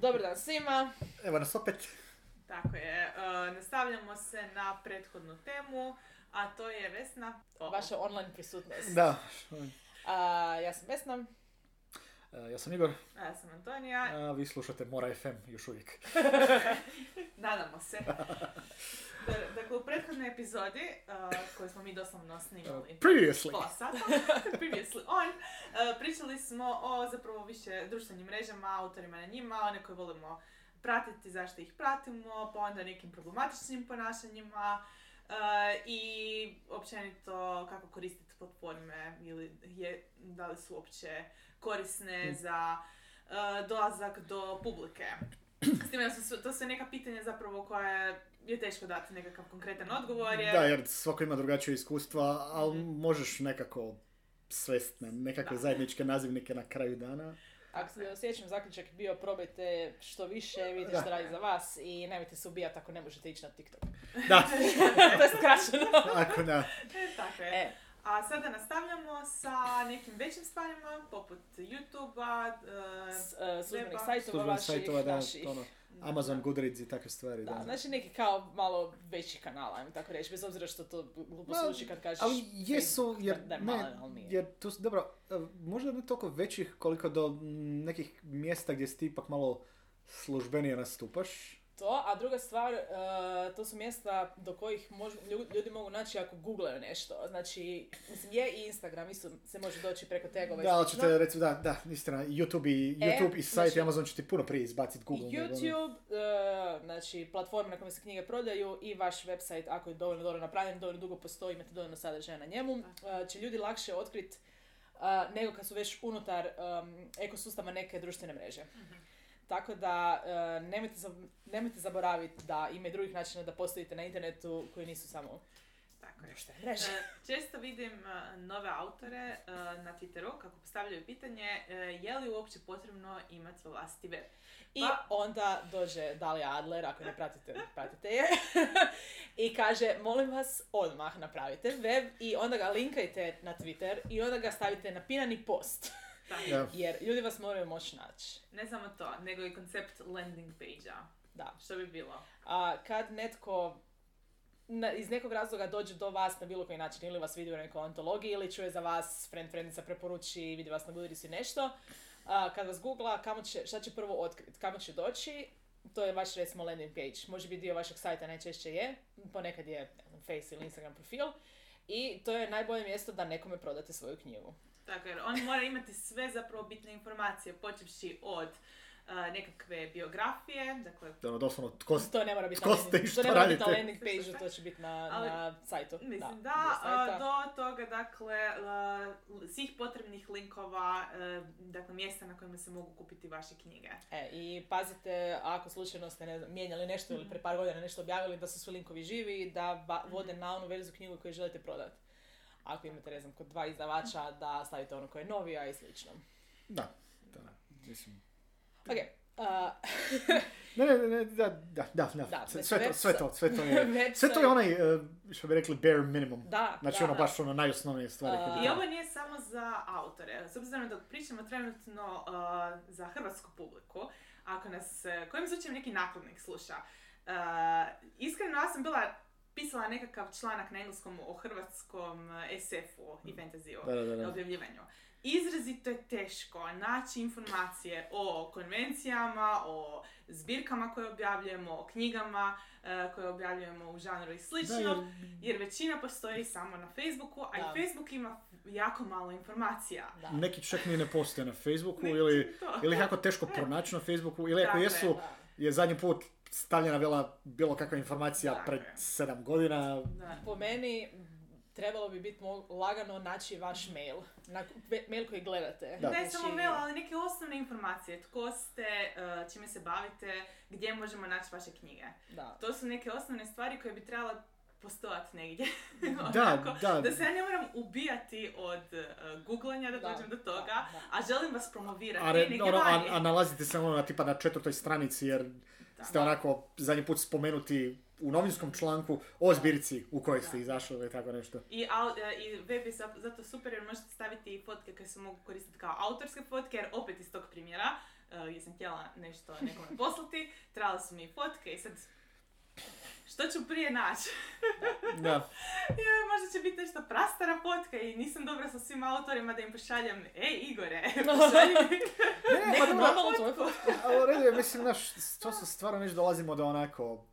Dobar dan svima. Evo nas opet. Tako je. E, nastavljamo se na prethodnu temu, a to je Vesna. O, Vaša online prisutnost. Da. A, ja sam Vesna. E, Ja sam Igor, a ja sam Antonija. a vi slušate Mora FM još uvijek. Nadamo se. Da- Dakle, u prethodnoj epizodi, uh, koju smo mi doslovno snimali Previously. pola sata, previously on, uh, pričali smo o zapravo više društvenim mrežama, autorima na njima, one koje volimo pratiti, zašto ih pratimo, pa onda nekim problematičnim ponašanjima uh, i općenito kako koristiti platforme ili je, da li su uopće korisne Mm. za uh, dolazak do publike. S time da su to sve neka pitanja zapravo koja je teško dati nekakav konkretan odgovor. Jer... Da, jer svako ima drugačije iskustva, ali možeš nekako svest na nekakve Da. zajedničke nazivnike na kraju dana. Ako se sjećam, zaključak je bio probajte što više, vidite što radi za vas i nemojte se ubijati ako ne možete ići na TikTok. Da, to je skraćeno. ako da. E, tako je. E, A sada nastavljamo sa nekim većim stvarima, poput YouTube-a, e, e, službenih sajtova Službenih vaših, sajtova, da, naših. ono, Amazon, Goodreads i takve stvari. Da, Da, znači neki kao malo veći kanal, ajmo tako reći, bez obzira što to glupo zvuči kad kažeš Ali jesu, jer, da je ne, malen, ali nije. jer tu, dobro, e, možda ne toliko većih koliko do nekih mjesta gdje si ti ipak malo službenije nastupaš. To, a druga stvar, e, to su mjesta do kojih mož- lju- ljudi mogu naći ako googlaju nešto. Znači, mislim, je i Instagram, isto se može doći preko tegova Da, i ali ćete recimo, da, da, istina, YouTube i, E, YouTube i sajt znači- Amazon će ti puno prije izbaciti Google. Ono. YouTube, e, znači platforme na kojima se knjige prodaju i vaš website, ako je dovoljno dobro napravljen, dovoljno dugo postoji, imate dovoljno sadržaja na njemu, e, će ljudi lakše otkriti nego kad su već unutar em, ekosustava neke društvene mreže. Tako da e, nemojte, nemojte zaboraviti da ima i drugih načina da postojite na internetu koji nisu samo tako je. mreže. E, Često vidim e, nove autore na Twitteru kako postavljaju pitanje je li uopće potrebno imati vlastiti web. I Pa- onda dođe Dalia Adler, ako ne pratite, pratite je, i kaže, molim vas, odmah napravite web i onda ga linkajte na Twitter i onda ga stavite na pinani post. Da. Jer ljudi vas moraju moći naći. Ne samo to, nego i koncept landing page-a. Da. Što bi bilo? A kad netko na, iz nekog razloga dođe do vas na bilo koji način, ili vas vidi u nekoj antologiji, ili čuje za vas, friend friendica preporuči, vidi vas na Goodreadsu i nešto, a, kad vas googla, kamo će, šta će prvo otkriti, kamo će doći, to je vaš recimo landing page. Može biti dio vašeg sajta, najčešće je, ponekad je ne znam, Face ili Instagram profil. I to je najbolje mjesto da nekome prodate svoju knjigu. Tako jer on mora imati sve zapravo bitne informacije, počevši od e, nekakve biografije, dakle Ono, doslovno, tko To ne mora biti Tko na ste i što to ne mora biti na radite? landing page to će biti na, Ali- na sajtu. Mislim da, a, do toga dakle uh, svih potrebnih linkova, uh, dakle mjesta na kojima se mogu kupiti vaše knjige. E, i pazite, ako slučajno ste ne znam, mijenjali nešto ili pre par godina nešto objavili, da su svi linkovi živi i da va- vode na onu verziju knjigu koju želite prodati. Ako imate, ne znam, kod dva izdavača, da stavite ono koje je novija i slično. Da, da, mislim. Ok, a, Ne, ne, ne, da, da, da, da, Da, sve, sve to, sve to, sve to je, sve to je onaj, e, što bi rekli, bare minimum. da, Znači da, ono, da. baš ono najosnovnije stvari. A, I ovo nije samo za autore. S obzirom da pričamo trenutno uh, za hrvatsku publiku, ako nas, uh, kojim slučajem neki nakladnik sluša, uh, iskreno ja sam bila pisala nekakav članak na engleskom o hrvatskom uh, SF-u i da, da, da. objavljivanju. Izrazito je teško naći informacije o konvencijama, o zbirkama koje objavljujemo, o knjigama uh, koje objavljujemo u žanru i slično. Jer, većina postoji samo na Facebooku, a Da. i Facebook ima jako malo informacija. Da. neki čak ni ne postoje na Facebooku ili, ili jako teško pronaći na Facebooku ili ako Dakle, jesu, Da. je zadnji put stavljena bila bilo kakva informacija Tako pred sedam godina. Da. Po meni, trebalo bi biti lagano naći vaš mail. Na, mail koji gledate. Da. Ne Znači, samo mail, ali neke osnovne informacije. Tko ste, uh, čime se bavite, gdje možemo naći vaše knjige. Da. To su neke osnovne stvari koje bi trebale postojati negdje. Da, Onako, da. Da se ja ne moram ubijati od uh, googlanja da, Da, dođem do da, toga, da. a želim vas promovirati A, re- negdje ono, a, vani. a nalazite se ono na, tipa na četvrtoj stranici jer Da. Ste onako zadnji put spomenuti u novinskom članku o zbirci u kojoj ste izašli ili tako nešto. I, au, e, I web je zato super jer možete staviti i fotke koje se mogu koristiti kao autorske fotke, jer opet iz tog primjera gdje sam htjela nešto nekome poslati, trebala su mi fotke i sad što ću prije naći? Da. Joj, možda će biti nešto prastara fotka i nisam dobra sa svim autorima da im pošaljem, ej Igore, pošalji mi. Ne, pa tvoju fotku. ali u redu je, mislim, znaš, to su stvarno već dolazimo do onako...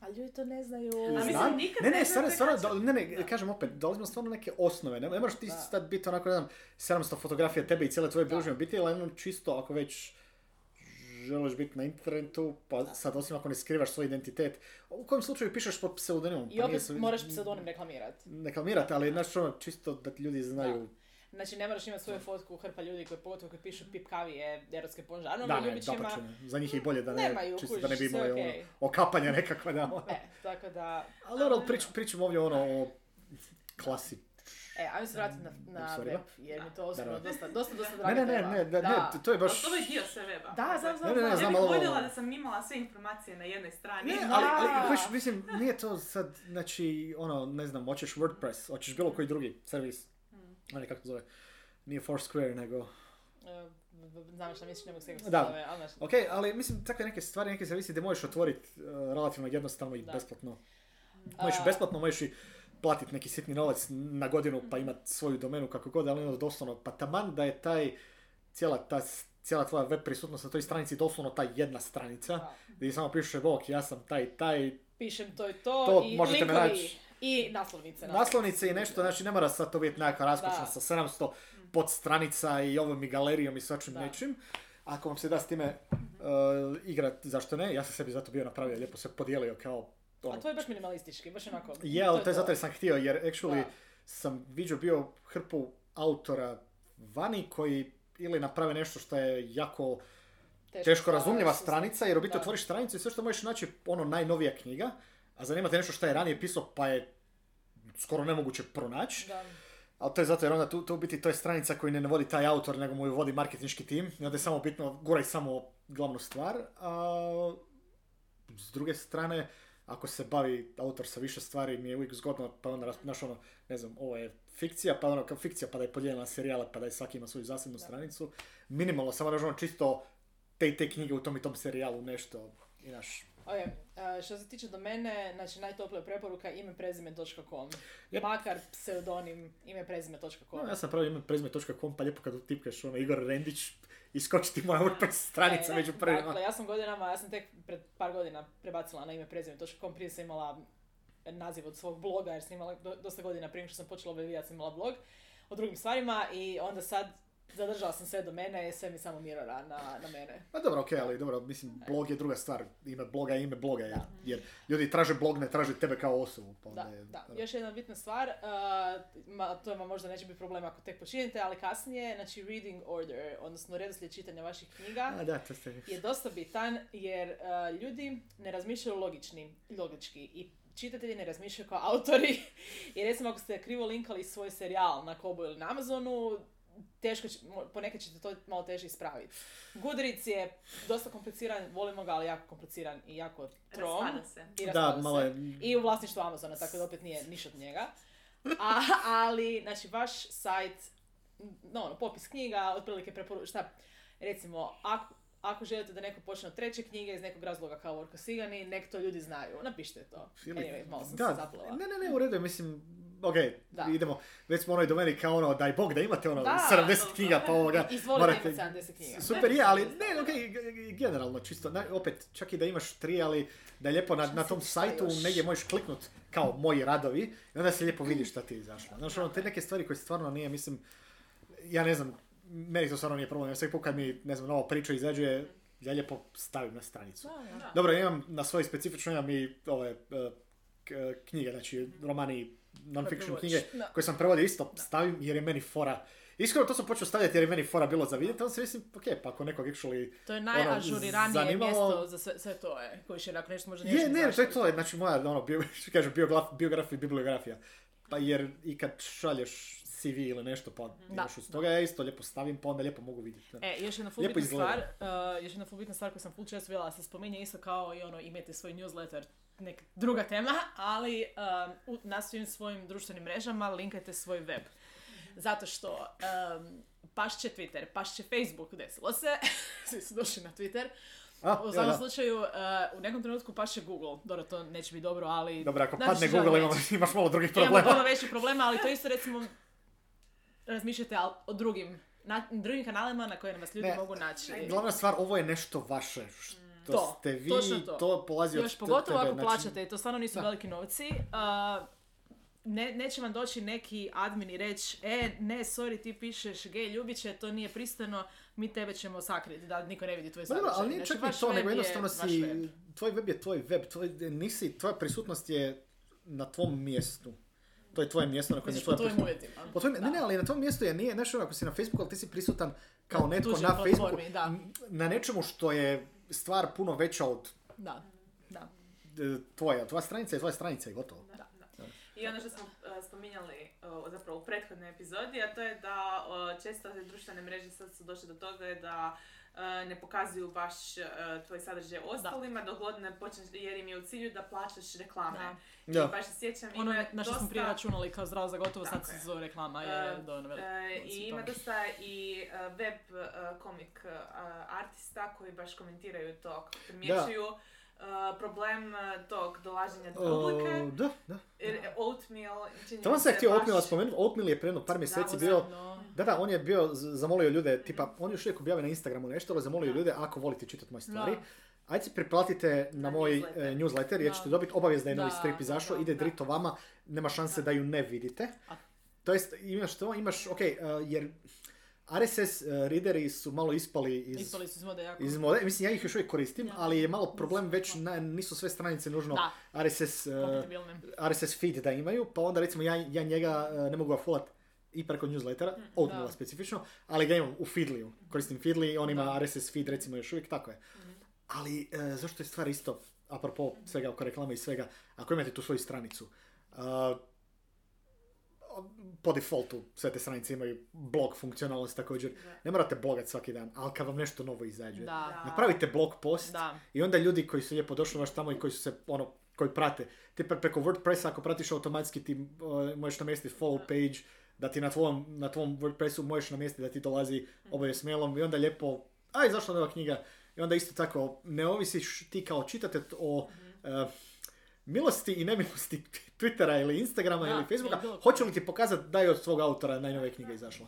A ljudi to ne znaju. A mislim, Znam. nikad ne, ne ne, stvarno, stvarno, do- ne, ne, Da. kažem opet, dolazimo stvarno neke osnove, ne, ne moraš ti Da. sad biti onako, ne znam, 700 fotografija tebe i cijele tvoje bližnje biti, ali ono čisto ako već želiš biti na internetu, pa sad osim ako ne skrivaš svoj identitet, u kojem slučaju pišeš pod pseudonimom, I pa opet nije se- moraš pseudonim reklamirati. Ne reklamirate, ali znaš ono, čisto da ljudi znaju. Znači, ne moraš imati svoju fotku hrpa ljudi koji pogotovo koji pišu pipkavije erotske ponžarno, Da, da, ne, ljubićima. za njih je i bolje da ne, Nemaju, čisto da ne bi kužiš, imali ono, okej. okapanja nekakva, da. ono. E, tako da... Ali prič, pričamo ovdje ono o klasi. E, ajmo se vratiti na, na Sorry, web, da? jer mi to osobno dosta, dosta, dosta Ne, draga ne, ne, tema. ne, da, ne, to je Ali baš... to je dio sve weba. Da, znam, znam, Ne, ne, ne, znam. Ja ali bih voljela da sam imala sve informacije na jednoj strani. Ne, ali, ali hoćeš, mislim, nije to sad, znači, ono, ne znam, hoćeš WordPress, hoćeš bilo koji drugi servis, Hmm. ne kako se zove, nije Foursquare, nego... E, Znam šta misliš, ne mogu se Da. zove, ali znaš. Ok, ali mislim, takve neke stvari, neke servisi gdje možeš otvoriti uh, relativno jednostavno i Da. besplatno. Možeš i A- besplatno, možeš i platiti neki sitni novac na godinu pa imat svoju domenu kako god, ali ono doslovno, pa taman da je taj, cijela ta cijela tvoja web prisutnost na toj stranici doslovno ta jedna stranica, Da. gdje samo piše, bok, ja sam taj, taj, Pišem to i to, To i možete me naći. i naslovnice. naslovnice i nešto, znači ne mora sad to biti nekakva raskočna sa 700 podstranica i ovom i galerijom i svačim nečim. Ako vam se da s time uh, igrat, zašto ne? Ja sam sebi zato bio napravio, lijepo se podijelio kao ono, A to je baš minimalistički, baš onako. Je, ali to je zato jer sam htio, jer actually Da. sam vidio bio hrpu autora vani koji ili naprave nešto što je jako teško razumljiva su- stranica, jer u biti otvoriš stranicu i sve što možeš naći ono najnovija knjiga, a zanimate nešto što je ranije pisao pa je skoro nemoguće pronaći. Da. Ali to je zato jer onda tu, tu u biti to je stranica koju ne vodi taj autor, nego mu ju vodi marketinški tim. I onda je samo bitno, guraj samo glavnu stvar. A s druge strane, ako se bavi autor sa više stvari, mi je uvijek zgodno, pa onda, znaš ono, ne znam, ovo je fikcija, pa ono, kao fikcija, pa da je podijeljena na serijale, pa da je svaki ima svoju zasebnu Da. stranicu. Minimalno, samo znaš ono, čisto te i te knjige u tom i tom serijalu, nešto, i naš... Ok, a, što se tiče do mene, znači najtoplija preporuka imeprezime.com. Yep. Makar pseudonim imeprezime.com. No, ja sam pravio ime prezime.com, pa lijepo kad utipkaš ono Igor Rendić, iskoči ti moja WordPress stranica E, među prvima. Dakle, ja sam godinama, ja sam tek pred par godina prebacila na ime prezime.com, prije sam imala naziv od svog bloga, jer sam imala do- dosta godina prije što sam počela objavljivati, sam imala blog o drugim stvarima i onda sad zadržala sam sve do mene sve mi samo mirora na, na mene. Pa dobro, okej, ali dobro, mislim, blog je druga stvar. Ime bloga je ime bloga, jer, jer ljudi traže blog, ne traže tebe kao osobu. Pa Da, je, da. Još jedna bitna stvar, uh, ma, to vam možda neće biti problem ako tek počinjete, ali kasnije, znači reading order, odnosno redoslijed čitanja vaših knjiga, A, da, to ste... je dosta bitan jer uh, ljudi ne razmišljaju logični, logički i čitatelji ne razmišljaju kao autori. I recimo ako ste krivo linkali svoj serijal na Kobo ili na Amazonu, teško će, ponekad ćete to malo teže ispraviti. Goodreads je dosta kompliciran, volimo ga, ali jako kompliciran i jako trom. Raspada se. I Da, raspada malo se. je... I u vlasništvu Amazona, tako da opet nije niš od njega. A, ali, znači, vaš sajt, no, ono, popis knjiga, otprilike preporu... šta, recimo, ako, ako želite da neko počne od treće knjige iz nekog razloga kao Vorko Sigani, nek to ljudi znaju. Napišite to. Ili- Anyway, malo sam da, se zaplala. ne, ne, ne, u redu je, mislim, ok, Da. idemo, već smo onoj domeni kao ono, daj bog da imate ono, Da. 70 knjiga, pa ovoga, Izvolite morate- imati 70 knjiga. Super je, ali ne, ok, generalno, čisto, na- opet, čak i da imaš tri, ali da je lijepo na, na tom sajtu još? negdje možeš kliknut kao moji radovi i onda se lijepo vidi šta ti je izašlo. Znaš, ono, te neke stvari koje stvarno nije, mislim, ja ne znam, meni to stvarno nije problem, ja put kad mi, ne znam, nova priča izađe, ja lijepo stavim na stranicu. Da. Dobro, imam na svoj specifično, imam i ove e, k- knjige, znači romani, non-fiction knjige Da. koje sam prevodio isto stavim jer je meni fora. Iskreno to sam počeo stavljati jer je meni fora bilo za vidjeti, onda se mislim, ok, pa ako nekog actually... To je najažuriranije zanimalo- mjesto za sve, sve to je. Koji će, ako nešto možda Je, ne, to je to, znači moja, ono, bio, što kaže, biograf, biografija i bibliografija. Pa jer i kad šalješ CV ili nešto, pa imaš uz toga, ja isto lijepo stavim, pa onda lijepo mogu vidjeti. ne. E, još jedna full bitna stvar, uh, još jedna full bitna stvar koju sam full često vidjela, se spominje isto kao i ono, imate svoj newsletter, neka druga tema, ali um, na svim svojim društvenim mrežama linkajte svoj web. Zato što um, pašće Twitter, pašće Facebook, desilo se, svi su došli na Twitter. A, U svakom slučaju, uh, u nekom trenutku paše Google. Dobro, to neće biti dobro, ali... Dobro, ako padne Google reći? imaš, malo drugih Imamo problema. puno većih problema, ali to isto recimo razmišljate o drugim, na, drugim kanalima na kojima vas ljudi Ne, mogu naći. Glavna stvar, ovo je nešto vaše. Što To, ste vi, točno to. polazi od Još te- pogotovo tebe, ako znači- plaćate, to stvarno nisu Da. veliki novci. a, ne, neće vam doći neki admin i reći, e, ne, sorry, ti pišeš gej ljubiće, to nije pristojno, mi tebe ćemo sakriti, da niko ne vidi tvoj Ma sadržaj. dobro, ali nije Znači, čak vaš to, nego je jednostavno si, web. tvoj web je tvoj web, tvoj, nisi, tvoja prisutnost je na tvom mjestu. To je tvoje mjesto na kojem je tvoja prisutnost. Po tvojim, ne, ne, ali na tvom mjestu je, nije, znaš, ono, ako si na Facebooku, ali ti si prisutan kao netko na Facebooku, da. na nečemu što je stvar puno veća od Da, da. e, tvoja. Tvoja stranica je tvoja stranica i gotovo. Da, da. I ono što smo uh, spominjali uh, zapravo u prethodnoj epizodi, a to je da uh, često te društvene mreže sad su došle do toga je da uh, ne pokazuju baš uh, tvoj sadržaj ostalima, dok god ne počneš, jer im je u cilju da plaćaš reklame. Da. I Da. baš se sjećam, Ono ima na što smo dosta- prije računali kao zdravo za gotovo, sad se je. zove reklama, je E, dovoljno veliko. E, Znači, I ima dosta i e, web e, komik e, artista koji baš komentiraju to, kako primjećuju e, problem e, tog dolaženja do publike. O, da, da. Jer Oatmeal, mi sam se htio baš- Oatmeal spomenuti. Oatmeal je prije jedno par mjeseci bio... Da, da, on je bio, zamolio ljude, tipa, on još uvijek objavio na Instagramu nešto, ali zamolio ljude, ako volite čitati moje stvari, Da. ajde se preplatite na Na moj newsletter. newsletter, jer ćete dobiti obavijest da je novi strip izašao, ide drito vama, nema šanse da ju ne vidite. To jest, imaš to, imaš, ok, e, jer RSS e, readeri su malo ispali iz, Ispali su iz mode jako. iz mode, mislim ja ih još uvijek koristim, Ja. ali je malo problem već, na, nisu sve stranice nužno Da, RSS, kompatibilni. RSS feed da imaju, pa onda recimo ja, ja njega e, ne mogu ga follat i preko newslettera, Oatmeala da. specifično, ali ga imam u Feedliju. Koristim Feedly, on ima Da. RSS feed recimo još uvijek, tako je. Ali e, zašto je stvar isto, apropo svega oko reklame i svega, ako imate tu svoju stranicu, a, po defaultu sve te stranice imaju blog funkcionalnost također. Da. Ne morate blogat svaki dan, ali kad vam nešto novo izađe, Da, napravite blog post da. i onda ljudi koji su lijepo došli baš tamo i koji su se, ono, koji prate. Ti pre- preko WordPressa ako pratiš automatski ti uh, možeš namjestiti follow page, da ti na tvom, na tvom WordPressu možeš namjestiti da ti dolazi obavijest mailom i onda lijepo, a izašla nova knjiga. I onda isto tako, ne ovisiš ti kao čitate o uh, milosti i nemilosti Twittera ili Instagrama Da, ili Facebooka, ili hoće li ti pokazati da je od svog autora najnovija knjiga izašla.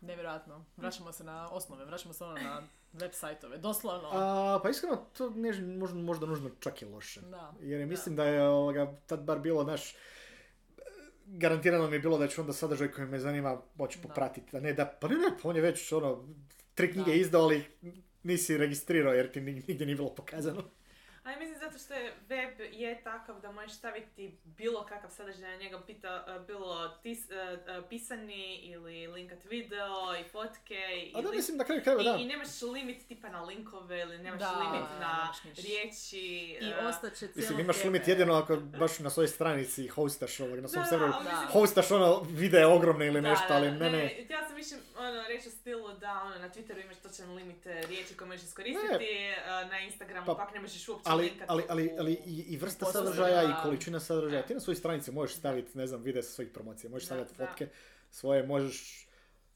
Nevjerojatno. Vraćamo se na osnove, vraćamo se ono na web sajtove, doslovno. A, pa iskreno, to ne, možda, možda nužno čak i loše. Da. Jer je, mislim da je ovoga, tad bar bilo naš garantirano mi je bilo da ću onda sadržaj koji me zanima moći Da. popratiti. A ne da, pa ne, ne, pa on je već ono, tri knjige Da. izdao, ali nisi registrirao jer ti nig- nigdje nije bilo pokazano. Zato što je web je takav da možeš staviti bilo kakav sadržaj na njega, pita, uh, bilo tis, uh, uh, pisani ili linkat video i fotke i, A da, mislim, na kraju krajeva, da. i, i nemaš limit tipa na linkove ili nemaš Da, limit na nemaš riječi. I uh, ostaće cijelo Mislim, imaš limit jedino ako baš na svojoj stranici hostaš ovog, na svom Da, serveru. Hostaš ono videe ogromne ili Da, nešto, da, ali ne, ne. Htjela sam više ono, reći u stilu da ono, na Twitteru imaš točan limit e, riječi koje možeš iskoristiti, e, na Instagramu Pa, pak ne možeš uopće Ali, linkati ali, ali, ali i, i vrsta sadržaja i količina sadržaja. Ti na svojoj stranici možeš staviti, ne znam, videe sa svojih promocija, možeš staviti fotke svoje, možeš,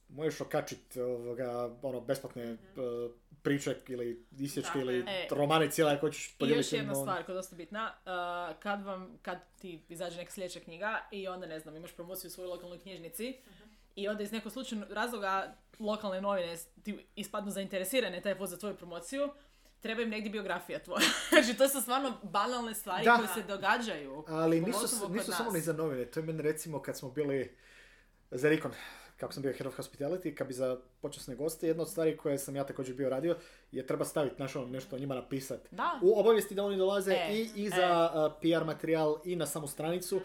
možeš okačiti ovoga, ono, besplatne Mhm. uh, priče ili isječke ili. E. romane cijele ako hoćeš I podijeliti. još jedna ono- stvar koja je dosta bitna, uh, kad vam, kad ti izađe neka sljedeća knjiga i onda ne znam, imaš promociju u svojoj lokalnoj knjižnici i onda iz nekog slučajnog razloga lokalne novine ti ispadnu zainteresirane taj put za tvoju promociju, treba im negdje biografija tvoja. znači to su stvarno banalne stvari Da. koje se događaju. Ali nisu, nisu samo ni za novine. To je meni recimo kad smo bili za Rikon, kako sam bio Head of Hospitality, kad bi za počasne goste, jedna od stvari koje sam ja također bio radio, je treba staviti naš ono, nešto o njima napisati. Da. U obavijesti da oni dolaze E, i, i za uh, PR materijal i na samu stranicu. I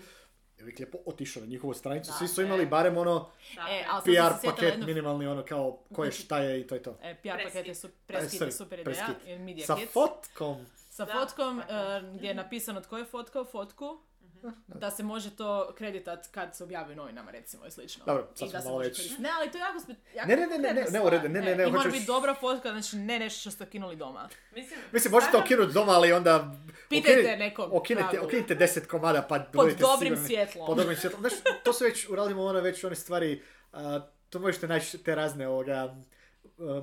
uvijek lijepo otišao na njihovu stranicu. Da, Svi su e. imali barem ono E, ali sad sam se PR paket jednu- minimalni, ono kao ko je šta je i to je to. E, PR Press paket je kit. su, press kit E, super ideja, media Sa fotkom. Sa Da, fotkom e, gdje je napisano tko je fotkao fotku, da se može to kreditat kad se objavi u novinama recimo i slično. Dobro, sad I da se malo može već-. Ne, ali to je jako, spe, jako Ne, ne, ne, ne, ne, ne, redu, ne, ne, ne, I mora hoćeš- biti dobra fotka, znači ne nešto što ste kinuli doma. Mislim, Mislim, možete okinuti doma, ali onda... Pitajte nekog Okinite, okinite deset komada pa Pod dobrim sigurni. svjetlom. Pod dobrim svjetlom. Znaš, to su već, uradimo ono već one stvari A, to možete naći te razne ovoga, uh,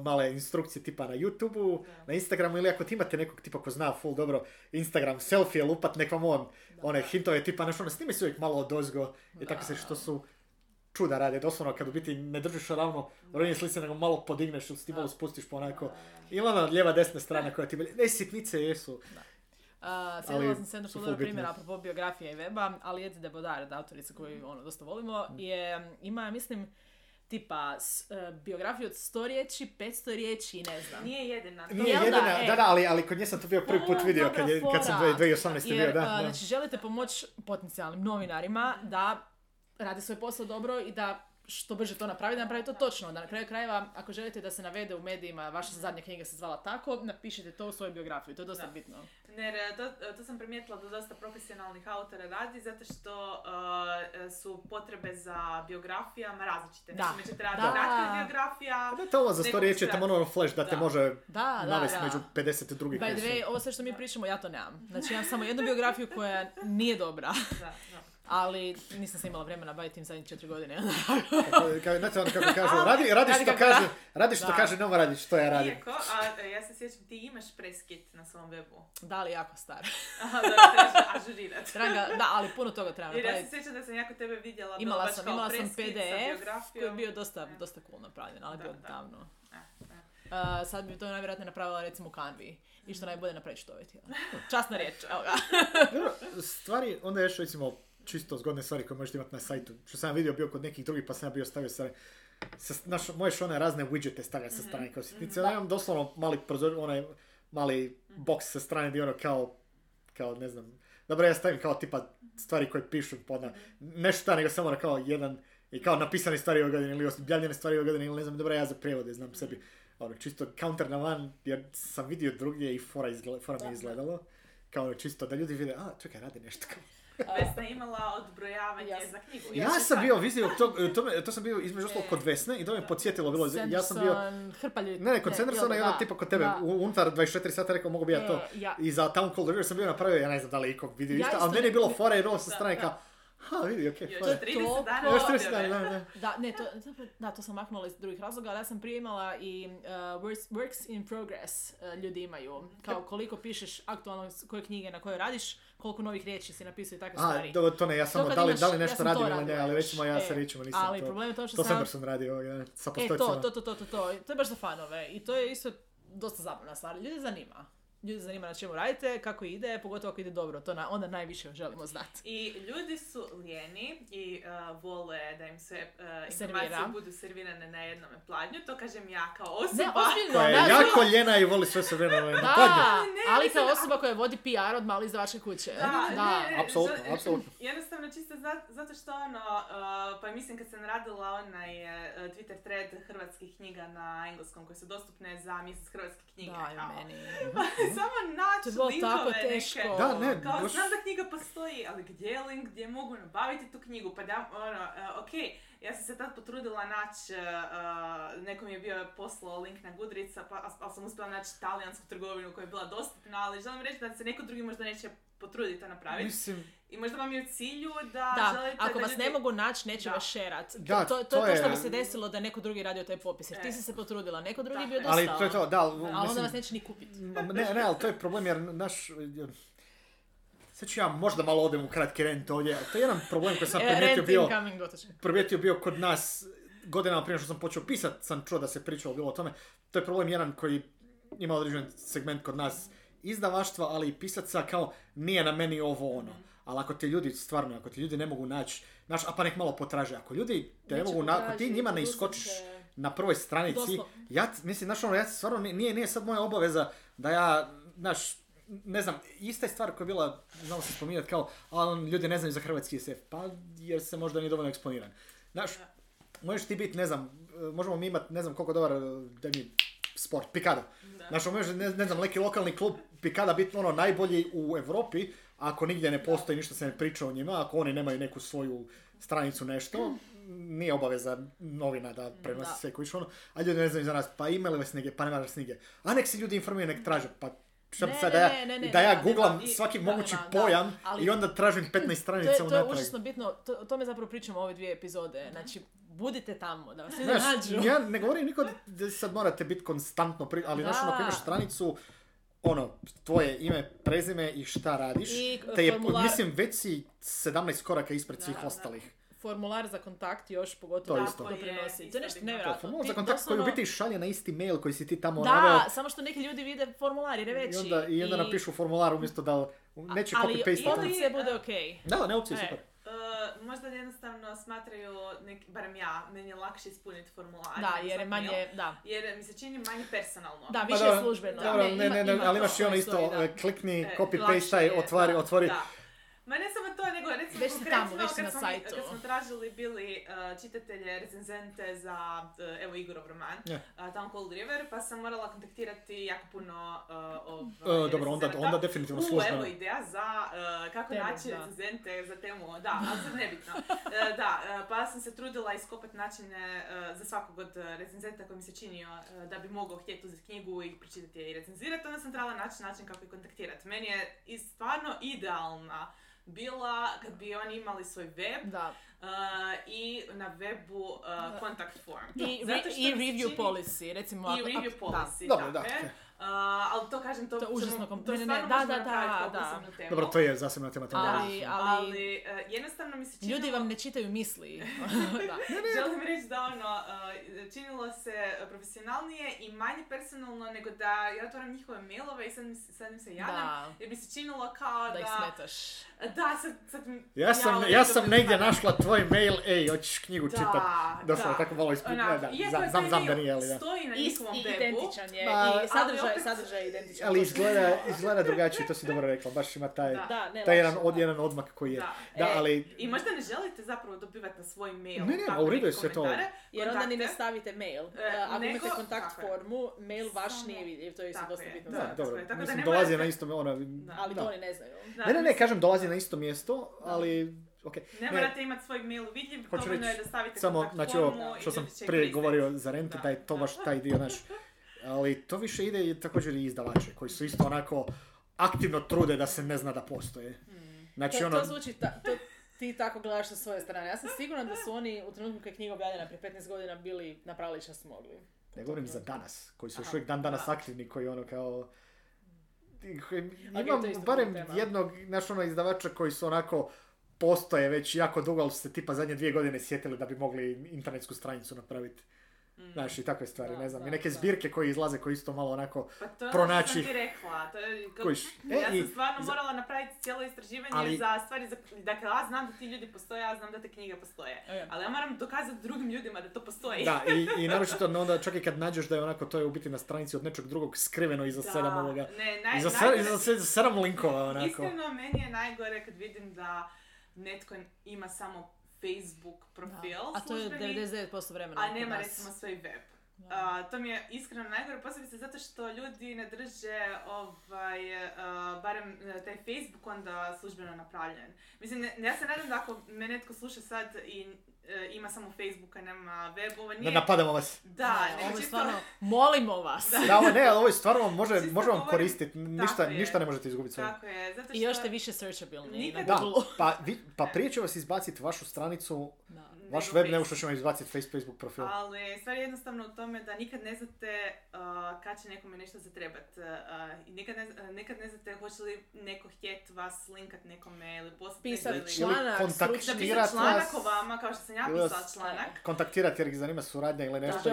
male instrukcije tipa na youtube Da. na Instagramu ili ako ti imate nekog tipa ko zna full dobro Instagram selfie lupat nek vam on one hintove tipa znaš ono snimi se uvijek malo od ozgo i tako se što su čuda rade. Doslovno kad u biti ne držiš ravno ronje slice nego malo podigneš ili si ti malo spustiš pa onako ili ona lijeva desna strana koja ti ne sitnice jesu. Uh, Sjedila sam se jedno što dobro primjera bitne. apropo biografije i weba, ali Ed de Bodard, autorica koju ono, dosta volimo, Mm. je, ima, mislim, tipa s- e, biografiju od 100 riječi, 500 riječi i ne znam. Nije jedina. to- Nije da, jedina, e. da, da, ali, ali kod nje sam to bio prvi put vidio kad, je, kad sam fora. 2018. bio, da. a, da. Znači, želite pomoći potencijalnim novinarima da rade svoj posao dobro i da što brže to napravi, da napravi to točno. Da na kraju krajeva, ako želite da se navede u medijima, vaša zadnja knjiga se zvala tako, napišite to u svojoj biografiji. To je dosta Da. bitno. Jer e, to, to sam primijetila da dosta profesionalnih autora radi zato što e, su potrebe za biografijama različite. Da. Nekome ćete raditi Da. biografija. Da, to ovo za sto riječi tamo ono flash da te Da. može Da, da, navesti da. među 50 drugih By the way, ovo sve što mi pričamo, ja to nemam. Znači, imam samo jednu biografiju koja nije dobra, Da, da. Ali nisam se imala vremena baviti tim zadnjih četiri godine. Kako, kao, znate ono kako kažu, radi, radi što kaže, radi. što Da. kaže, nova radi što ja radim. Iako, a, e, ja se sjećam, ti imaš preskit na svom webu. da li jako star. Aha, da, trebaš ažurirati. Da, ali puno toga trebam Jer ja se napraviti. sjećam da sam jako tebe vidjela Imala baš sam, imala sam PDF koji je bio dosta, dosta cool napravljen, ali Da, bio da. davno. E, e. Uh, sad bi to najvjerojatnije napravila recimo u Canvi. I što najbolje napraviti što ovaj tijela. Časna riječ, evo ga. Stvari, onda još recimo čisto zgodne stvari koje možete imati na sajtu. Što sam vidio bio kod nekih drugih pa sam ja bio stavio sa, sa naš, možeš one razne widgete stavljati sa strane kao sitnice. Ja imam doslovno mali prozor, onaj mali box sa strane gdje ono kao, kao ne znam, dobro ja stavim kao tipa stvari koje pišu pod na, nešto šta, nego samo ono kao jedan i kao napisane stvari ove godine ili objavljene stvari ove godine ili ne znam, dobro ja za prijevode znam sebi. Ono, čisto counter na van, jer sam vidio drugdje i fora, izgle, fora mi je izgledalo. Kao ono, čisto da ljudi vide, a čekaj, radi nešto kao. Vesna imala odbrojavanje Ja sam- za knjigu. Ja, sam sam bio vidio to, to, me- to sam bio između ostalog kod Vesne i to me podsjetilo bilo. Ja sam bio, Sanderson, hrpa ljudi. ne, ne, kod Sandersona i jel ono da, tipa kod tebe, da. unutar 24 sata rekao mogu bi ja to. E, ja. I za Town Called River sam bio napravio, ja ne znam da li je iko vidio Ja isto, ali meni je bilo fora jer ovo sa strane kao, ha vidi, okej, Još fora. 30 Toliko- dana Još objave. 30 dana, da, da. Da, ne, to, da, to sam maknula iz drugih razloga, ali ja sam prije imala i uh, works, works in progress uh, ljudi imaju. Kao koliko pišeš aktualno, koje knjige na koje radiš, koliko novih riječi si napisao i takve A, stvari. dobro, to ne, ja samo, da li, da li ja nešto sam to radim ili ne, ali još. recimo ja sa E, riječima nisam Ali to. problem je to što To sam... Sanderson radi ovoga, sa E, postocima. to, to, to, to, to, to. To je baš za fanove. I to je isto dosta zabavna stvar. Ljudi zanima. Ljudi zanima na čemu radite, kako ide, pogotovo ako ide dobro. To na, onda najviše želimo znati. I ljudi su lijeni i uh, vole da im sve uh, Servira. informacije budu servirane na jednom pladnju. To kažem ja kao Ne, osoba. ozbiljno, Koja je ne, jako ljena i voli sve se vremena na Da, pladnju. ne, ali kao osoba koja vodi PR od male izdavačke kuće. Da, ne, ne, apsolutno, za- apsolutno. Jednostavno čisto za- zato što ono, uh, pa mislim kad sam radila onaj uh, Twitter thread hrvatskih knjiga na engleskom koje su dostupne za mjesec hrvatskih knjiga. Kao. meni. Samo naći To je bilo linkove tako neke. teško. Da, ne, Kao, baš- znam da knjiga postoji, ali gdje je link, gdje mogu nabaviti tu knjigu, pa da, ono, uh, ok, ja sam se tad potrudila naći, uh, neko mi je bio poslao link na Goodreadsa, pa, ali sam uspjela naći talijansku trgovinu koja je bila dostupna, ali želim reći da se neko drugi možda neće potruditi to napraviti. Mislim, I možda vam je u cilju da, Da, želite ako da vas ljudi... ne mogu naći, neće Da. vas šerat. Da, to, to, to je to što bi se desilo da neko drugi radio taj popis. Jer ti E. si se potrudila, neko drugi Tako bio je. dostao. ali to je to, da, ali, Ali onda mislim, vas neće ni kupiti. Ne, ne, ali to je problem jer naš... Sad ću ja možda malo odem u kratki rent ovdje. To je jedan problem koji sam E, primijetio bio, primijetio bio kod nas godinama prije što sam počeo pisat, sam čuo da se pričalo bilo o tome. To je problem jedan koji ima određen segment kod nas izdavaštva, ali i pisaca kao nije na meni ovo ono. Ali ako ti ljudi, stvarno, ako ti ljudi ne mogu naći, znaš, a pa nek malo potraže. Ako ljudi te ne mogu, na, ako ti njima ne iskočiš na prvoj stranici, Doslovno. ja, mislim, znaš ono, ja stvarno, nije, nije sad moja obaveza da ja, znaš, ne znam, ista je stvar koja je bila, znamo se spominjati kao, a on, ljudi ne znaju za hrvatski SF, pa jer se možda nije dovoljno eksponiran. Znaš, možeš ti biti, ne znam, možemo mi imati, ne znam koliko dobar, da mi, sport, Pikada. Da. Može, ne, ne znam, neki lokalni klub Pikada biti ono najbolji u Europi, ako nigdje ne postoji, ništa se ne priča o njima, ako oni nemaju neku svoju stranicu nešto, nije obaveza novina da prenosi sve koji ono, a ljudi ne znaju za nas, pa imali vas negdje, pa nema nas nigdje. A nek se ljudi informiraju, nek traže, pa šta bi Ne, sad, da ja, ne, ne, ne, da ja googlam svaki mogući pojam Ali- i onda tražim 15 To je, stranica to je unatrag. užasno bitno, to, o tome zapravo pričamo u ove dvije epizode. Znači, budite tamo, da vas ljudi Znaš, nađu. ja ne govorim niko da sad morate biti konstantno, pri... ali znaš, ono, Da. imaš stranicu, ono, tvoje ime, prezime i šta radiš, I te je, formular- mislim, već si 17 koraka ispred Da, svih da. ostalih. Formular za kontakt još pogotovo To to isto. doprinosi. Je, To je nešto nevjerojatno. Formular za kontakt koji u doslovno- biti šalje na isti mail koji si ti tamo Da, naveo samo što neki ljudi vide formular jer je veći. i onda, i onda napišu formular umjesto da neće copy-paste. ali ili- sve bude okej. Da, ne opcije, E. super. Možda jednostavno smatraju, neki, barem ja, meni je lakše ispuniti formular. Da, jer je slati mail, manje, da. Jer mi se čini manje personalno. Da, Pa više je službeno. Dobro, ne, ne, ne, ima ali imaš i ono isto, da. e, klikni, E, je, otvori, da, otvori. Da. Ma ne samo to, nego recimo Već konkretno tamo, već kad na smo, sajtu. Kad smo tražili bili uh, čitatelje, recenzente za, uh, evo Igorov roman, Je. uh, Town Cold River, pa sam morala kontaktirati jako puno uh, ov, E, dobro, onda, onda definitivno U, službeno. evo ideja za uh, kako Temu, naći da. recenzente za temu, da, ali sad nebitno. Uh, da, uh, pa sam se trudila iskopati načine uh, za svakog od recenzenta koji mi se činio uh, da bi mogao htjeti uzeti knjigu i pročitati je i recenzirati, onda sam trebala naći način kako ih kontaktirati. Meni je i stvarno idealna bila kad bi oni imali svoj web Da. Uh, i na webu uh, contact form. I, Zato re- što i review čini- policy, recimo. I ako- review ako- policy, Dobro, da, je. okej. Uh, ali to kažem, to, To je ćemo- užasno kom- to ne, ne, da, da, da, da. temu. Dobro, to je zasebna tema. tema. Da. da. Ali- ali, uh, jednostavno mi se činilo... Ljudi vam ne čitaju misli. da. Želim reći da ono, uh, činilo se profesionalnije i manje personalno nego da ja otvaram njihove mailove i sad, mi sad im se javljam. Da. Jer mi se činilo kao da... Da ih smetaš. Da, sad, sad Ja sam, ja redu sam negdje našla tvoj mail, ej, hoćeš knjigu Da, čitat. Doslovno, da. tako malo ispod, da, znam, je znam, da nije, ali da. Stoji na I, njihovom i webu. identičan je. Ma, I sadržaj, sadržaj je identičan. Ali izgleda, izgleda drugačije, to si dobro rekla, baš ima taj, Da. Da, ne, taj jedan, od, da. jedan odmak koji je. Da. Da, E, ali, I možda ne želite zapravo dobivati na svoj mail Ne, ne, tako u redu je sve to. Jer onda ni ne stavite mail. E, Ako nego- imate kontakt formu, mail vaš nije vidljiv, to je isto Tako dosta je, bitno. da. dobro, mislim, ne dolazi na isto, ono, Ali to oni ne znaju. Ne, ne, ne, kažem dolazi na isto mjesto, ali, okej. Ne morate imati svoj mail vidljiv, Hoću dovoljno je reći, da stavite Samo, kontakt znači formu ovo što sam prije govorio za rente, Da, da je to da. baš taj dio, znaš. Ali to više ide i također i izdavače, koji su isto onako aktivno trude da se ne zna da postoje. Znači To, ono, to zvuči, ta, to, ti tako gledaš sa svoje strane. Ja sam sigurna da su oni u trenutku kad je knjiga objavljena prije 15 godina bili napravili što su mogli. ne govorim za danas, koji su još uvijek dan danas da. aktivni, koji ono kao... Imam to je isto barem jednog, znaš ono, izdavača koji su onako postoje već jako dugo, ali su se tipa zadnje dvije godine sjetili da bi mogli internetsku stranicu napraviti. Mm. Znaš, i takve stvari, Da, ne znam. da, I neke da. zbirke koje izlaze, koji isto malo onako Pa to je pronaći ono što ih. sam ti rekla. To je, kao- Kojiš. E, ja sam i stvarno za- morala napraviti cijelo istraživanje Ali- za stvari za... Dakle, ja znam da ti ljudi postoje, ja znam da te knjige postoje. E, Ali ja moram dokazati drugim ljudima da to postoji. Da, i, i naročito onda čak i kad nađeš da je onako to je u biti na stranici od nečeg drugog skriveno iza Da. sedam ovoga. Ne, naj, Iza, najgore- se, iza se- sedam linkova onako. Iskreno, meni je najgore kad vidim da netko ima samo Facebook profil A to je službeni, 99% vremena. a nema recimo svoj web. Da. A, to mi je iskreno najgore, posebice zato što ljudi ne drže ovaj, a, barem e, taj Facebook onda službeno napravljen. Mislim, ne, ja se nadam da ako me netko sluša sad i ima samo Facebook, a nema web, ovo Da nije... napadamo vas. Da, Ne, nego ovo je stvarno, molimo vas. Da, ovo ne, ali ovo je stvarno može, može vam koristiti. Ništa, je. ništa ne možete izgubiti sve. Tako je, zato što... I još ste više searchabilni Nikad- na Da, Google. pa, vi, pa prije će vas izbaciti vašu stranicu, Da. Vaš web Facebook. što će vam izbaciti face- Facebook profil. Ali stvar je jednostavno u tome da nikad ne znate uh, kad će nekome nešto zatrebat. Uh, I nikad ne, uh, nikad ne znate hoće li neko htjet vas linkat nekome ili poslati Pisati ili- članak, Ili stručni Napisat kontaktirat članak vas. o vama, kao što sam ja pisala članak. Kontaktirati jer ih zanima suradnja ili nešto.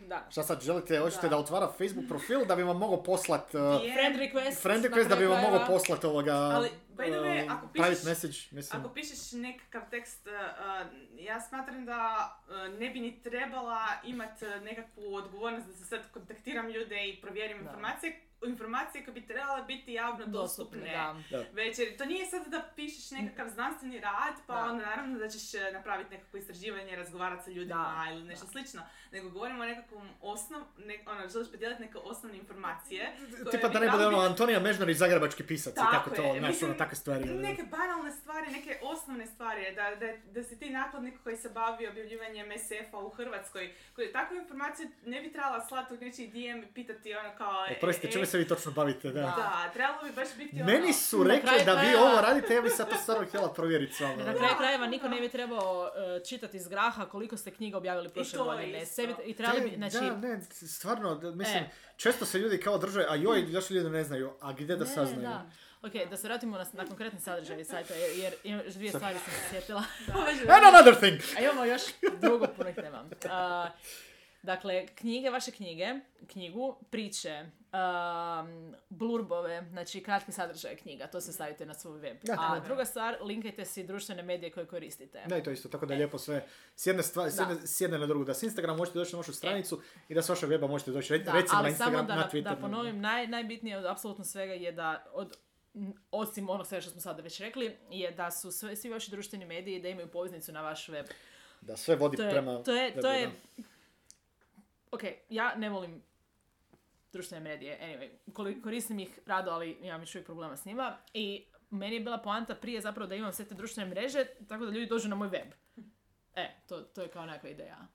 da. Šta sad želite, hoćete Da. da otvara Facebook profil da bi vam mogao poslat uh. Friend request. friend request da bi vam mogao poslat ovoga Ali, by the way, uh, ako pišeš- message, mislim. Ako pišeš nekakav tekst, uh, uh, ja smatram da uh, ne bi ni trebala imat uh, nekakvu odgovornost da se sad kontaktiram ljude i provjerim Da. informacije, informacije koje bi trebale biti javno dostupne. Dostupne, da. Već, to nije sad da pišeš nekakav znanstveni rad, pa Da. onda naravno da ćeš e, napraviti nekakvo istraživanje, razgovarati sa ljudima Da, ili nešto da. slično. Nego govorimo o nekakvom osnov, ne, ono, želiš podijeliti neke osnovne informacije. koje Tipa da ne bude ono Antonija Mežnarić, zagrebački pisac i Tako tako to, je, znaš, mislim, ono, takve stvari. Neke banalne stvari, neke osnovne stvari, da, da, da si ti nakladnik koji se bavi objavljivanjem SF-a u Hrvatskoj, koji takvu informaciju ne bi trebala slati u nečiji DM i pitati ono kao... e, Oprostite, e, čime se vi točno bavite, da. Da. Trebalo bi baš biti ono... Meni su rekli da vi krajeva- ovo radite, ja bi sad to stvarno htjela provjeriti s vama. Na kraju krajeva niko ne bi trebao e, čitati iz graha koliko ste knjiga objavili prošle godine. Sebi, I trebali bi, E, znači, Da, ne, stvarno, mislim, E. često se ljudi kao drže, a joj, još ljudi ne znaju, a gdje da Ne, saznaju? da. Ok, da se vratimo na, na konkretni sadržaj sajta, jer, jer imam još dvije stvari sam se sjetila. And another thing! A imamo još drugo puno ih dakle, knjige, vaše knjige, knjigu, priče, um, blurbove, znači kratki sadržaj knjiga, to se stavite na svoj web. Da, A druga stvar, linkajte si društvene medije koje koristite. Da, i to isto, tako da je lijepo sve s jedne, stva, s jedne, s jedne na drugu. Da s Instagram možete doći na vašu stranicu i da s vašeg weba možete doći recimo na ali Instagram, samo da, na da, Twitter. da ponovim, naj, najbitnije od apsolutno svega je da od osim onog svega što smo sada već rekli, je da su sve, svi vaši društveni mediji da imaju poveznicu na vaš web. Da sve vodi To je, prema to je, to je. Ok, ja ne volim društvene medije, anyway, koristim ih rado, ali imam još uvijek problema s njima i meni je bila poanta prije zapravo da imam sve te društvene mreže, tako da ljudi dođu na moj web. E, to, to je kao nekakva ideja.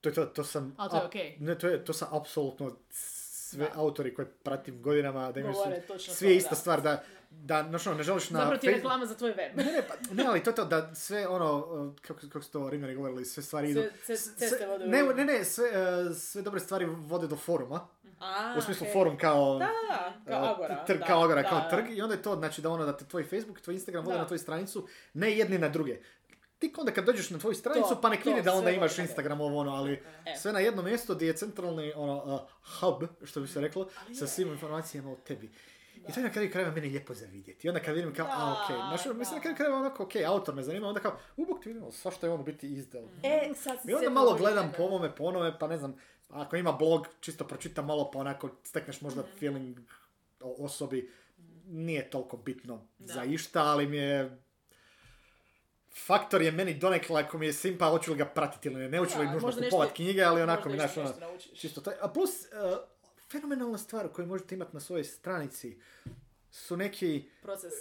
To to, to sam... Ali to je okej. Ne, to, je, to sam apsolutno sve Da. autori koje pratim godinama, da imaju Govore svi, ista da. stvar, da, da ono, ne želiš na Zapravo ti je reklama za tvoj web. Ne, ne, pa, ne, ali to je to da sve ono, uh, kako, kako su to Rimljani govorili, sve stvari idu... Sve- s- sve- ceste vode u ne, ne, ne, sve, uh, sve dobre stvari vode do foruma. A, u smislu okej. forum kao... Da, kao uh, Agora. Trg, da, kao Agora, da, kao trg i onda je to, znači da ono da te tvoj Facebook, tvoj Instagram vode na tvoju stranicu, ne jedni na druge. Tik onda kad dođeš na tvoju stranicu, To, pa nek vidi da onda imaš Instagram ovo ono, ali E. sve na jedno mjesto gdje je centralni ono, uh, hub, što bi se reklo, sa svim informacijama o tebi. I to je na kraju krajeva meni lijepo za vidjeti. I onda kad vidim kao, a Da, okej, znaš, ono, mislim na da. kraju krajeva onako, okej, autor me zanima, onda kao, u bok ti vidimo, svašta je on u biti izdao. E, sad I onda malo gledam po ovome, po onome, pa ne znam, ako ima blog, čisto pročitam malo, pa onako stekneš možda feeling o osobi. Nije toliko bitno Da. za išta, ali mi je... Faktor je meni donekle, ako mi je simpa, hoću li ga pratiti ili ne, ne hoću li Da, nužno možda kupovat knjige, ali onako mi, znaš, nešto- ono, čisto taj. A plus, uh, fenomenalna stvar koju možete imati na svojoj stranici su neki Proces.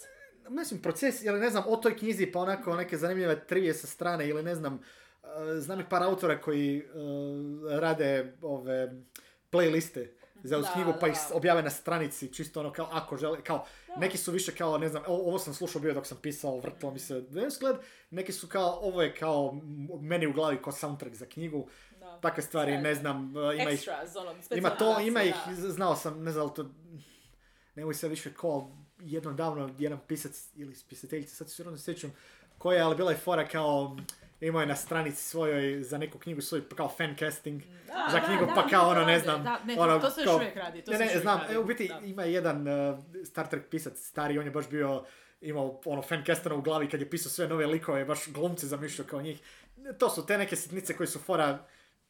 mislim, proces, ili ne znam, o toj knjizi pa onako neke zanimljive trivije sa strane, ili ne znam, uh, znam i par autora koji uh, rade ove playliste za Da, knjigu pa ih da. objave na stranici, čisto ono kao ako žele, kao, neki su više kao, ne znam, ovo sam slušao bio dok sam pisao, vrtilo mi se Vesgled, neki su kao, ovo je kao meni u glavi kao soundtrack za knjigu, Da. takve stvari, ne znam, uh, ima ih ono, ima to, ima ih, da. z- znao sam, ne znam, to, nemoj se više ko, jedno davno, jedan pisac ili pisateljica, sad se sjećam, koja je, ali bila je fora kao, imao je na stranici svojoj za neku knjigu svoj kao fan casting Da, za knjigu, da, pa kao ono, ne znam, da, ne, ono, to se još uvijek radi, to ne, ne, uvijek znam, radi, e, u biti da. ima jedan uh, Star Trek pisac stari, on je baš bio, imao ono fan castera u glavi kad je pisao sve nove likove, baš glumce zamišljao kao njih. To su te neke sitnice koji su fora,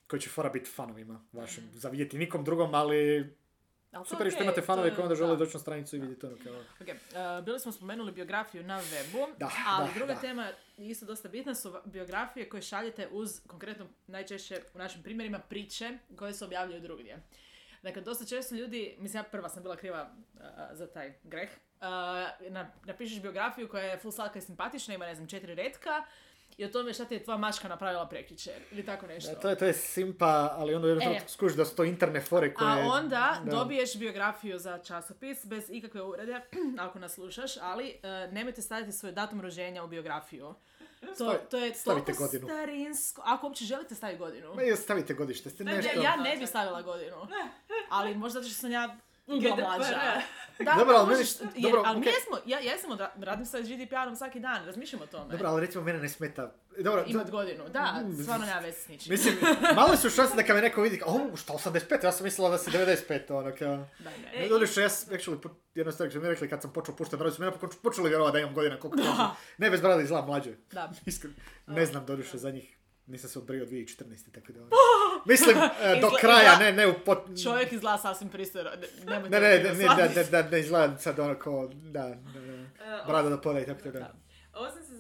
koji će fora biti fanovima vašim, za vidjeti nikom drugom, ali Ali super je što okej, imate fanove koji onda žele doći na stranicu i vidjeti ono kao... Ok, uh, bili smo spomenuli biografiju na webu, Da, ali da, druga da. tema isto dosta bitna su biografije koje šaljete uz, konkretno najčešće u našim primjerima, priče koje se objavljuju drugdje. Dakle, dosta često ljudi, mislim ja prva sam bila kriva uh, za taj greh, uh, na- napišeš biografiju koja je full slatka i simpatična, ima ne znam četiri retka i o tome šta ti je tvoja maška napravila prekjučer ili tako nešto. Da, to je, to je simpa, ali onda jednostavno E. skužiš da su to interne fore koje... A onda da. dobiješ biografiju za časopis bez ikakve urede, ako nas slušaš, ali e, nemojte staviti svoj datum rođenja u biografiju. To, Stavi- to je stavite toliko godinu. starinsko. Ako uopće želite staviti godinu. Ma i stavite godište, ste Ne, nešto... Ja, ja ne bi stavila godinu. Ali možda zato što sam ja GDPR. mlađa. Da, Dobro, da, ali možeš, jer, dobro, ali mi okej. jesmo, ja, ja jesmo, da, radim sa GDPR-om svaki dan, razmišljam o tome. Dobro, ali recimo mene ne smeta... Dobro, Imat to- godinu, da, Mm, stvarno nema veze s ničim. Mislim, malo su šanse da kad me neko vidi, o, šta 85, ja sam mislila da si 95, ono kao... Da, ne. Ne, doduše, ja sam, actually, jedno stvar mi rekli kad sam počeo puštati bradu, su mi napokon počeli vjerovati da imam godina koliko kažem. Ne, bez brada izgledam mlađe. Da. Iskreno. Ne znam, doduše, za njih nisam se odbrio 2014. tako da... ono. Mislim, e, do kraja, ne, ne u pot... Čovjek izgleda sasvim pristojno, ne- Ne, ne, ne, ne, da, da, da, ne izgledam sad ono ko, da, da, da, brada do poda i tako da. Da.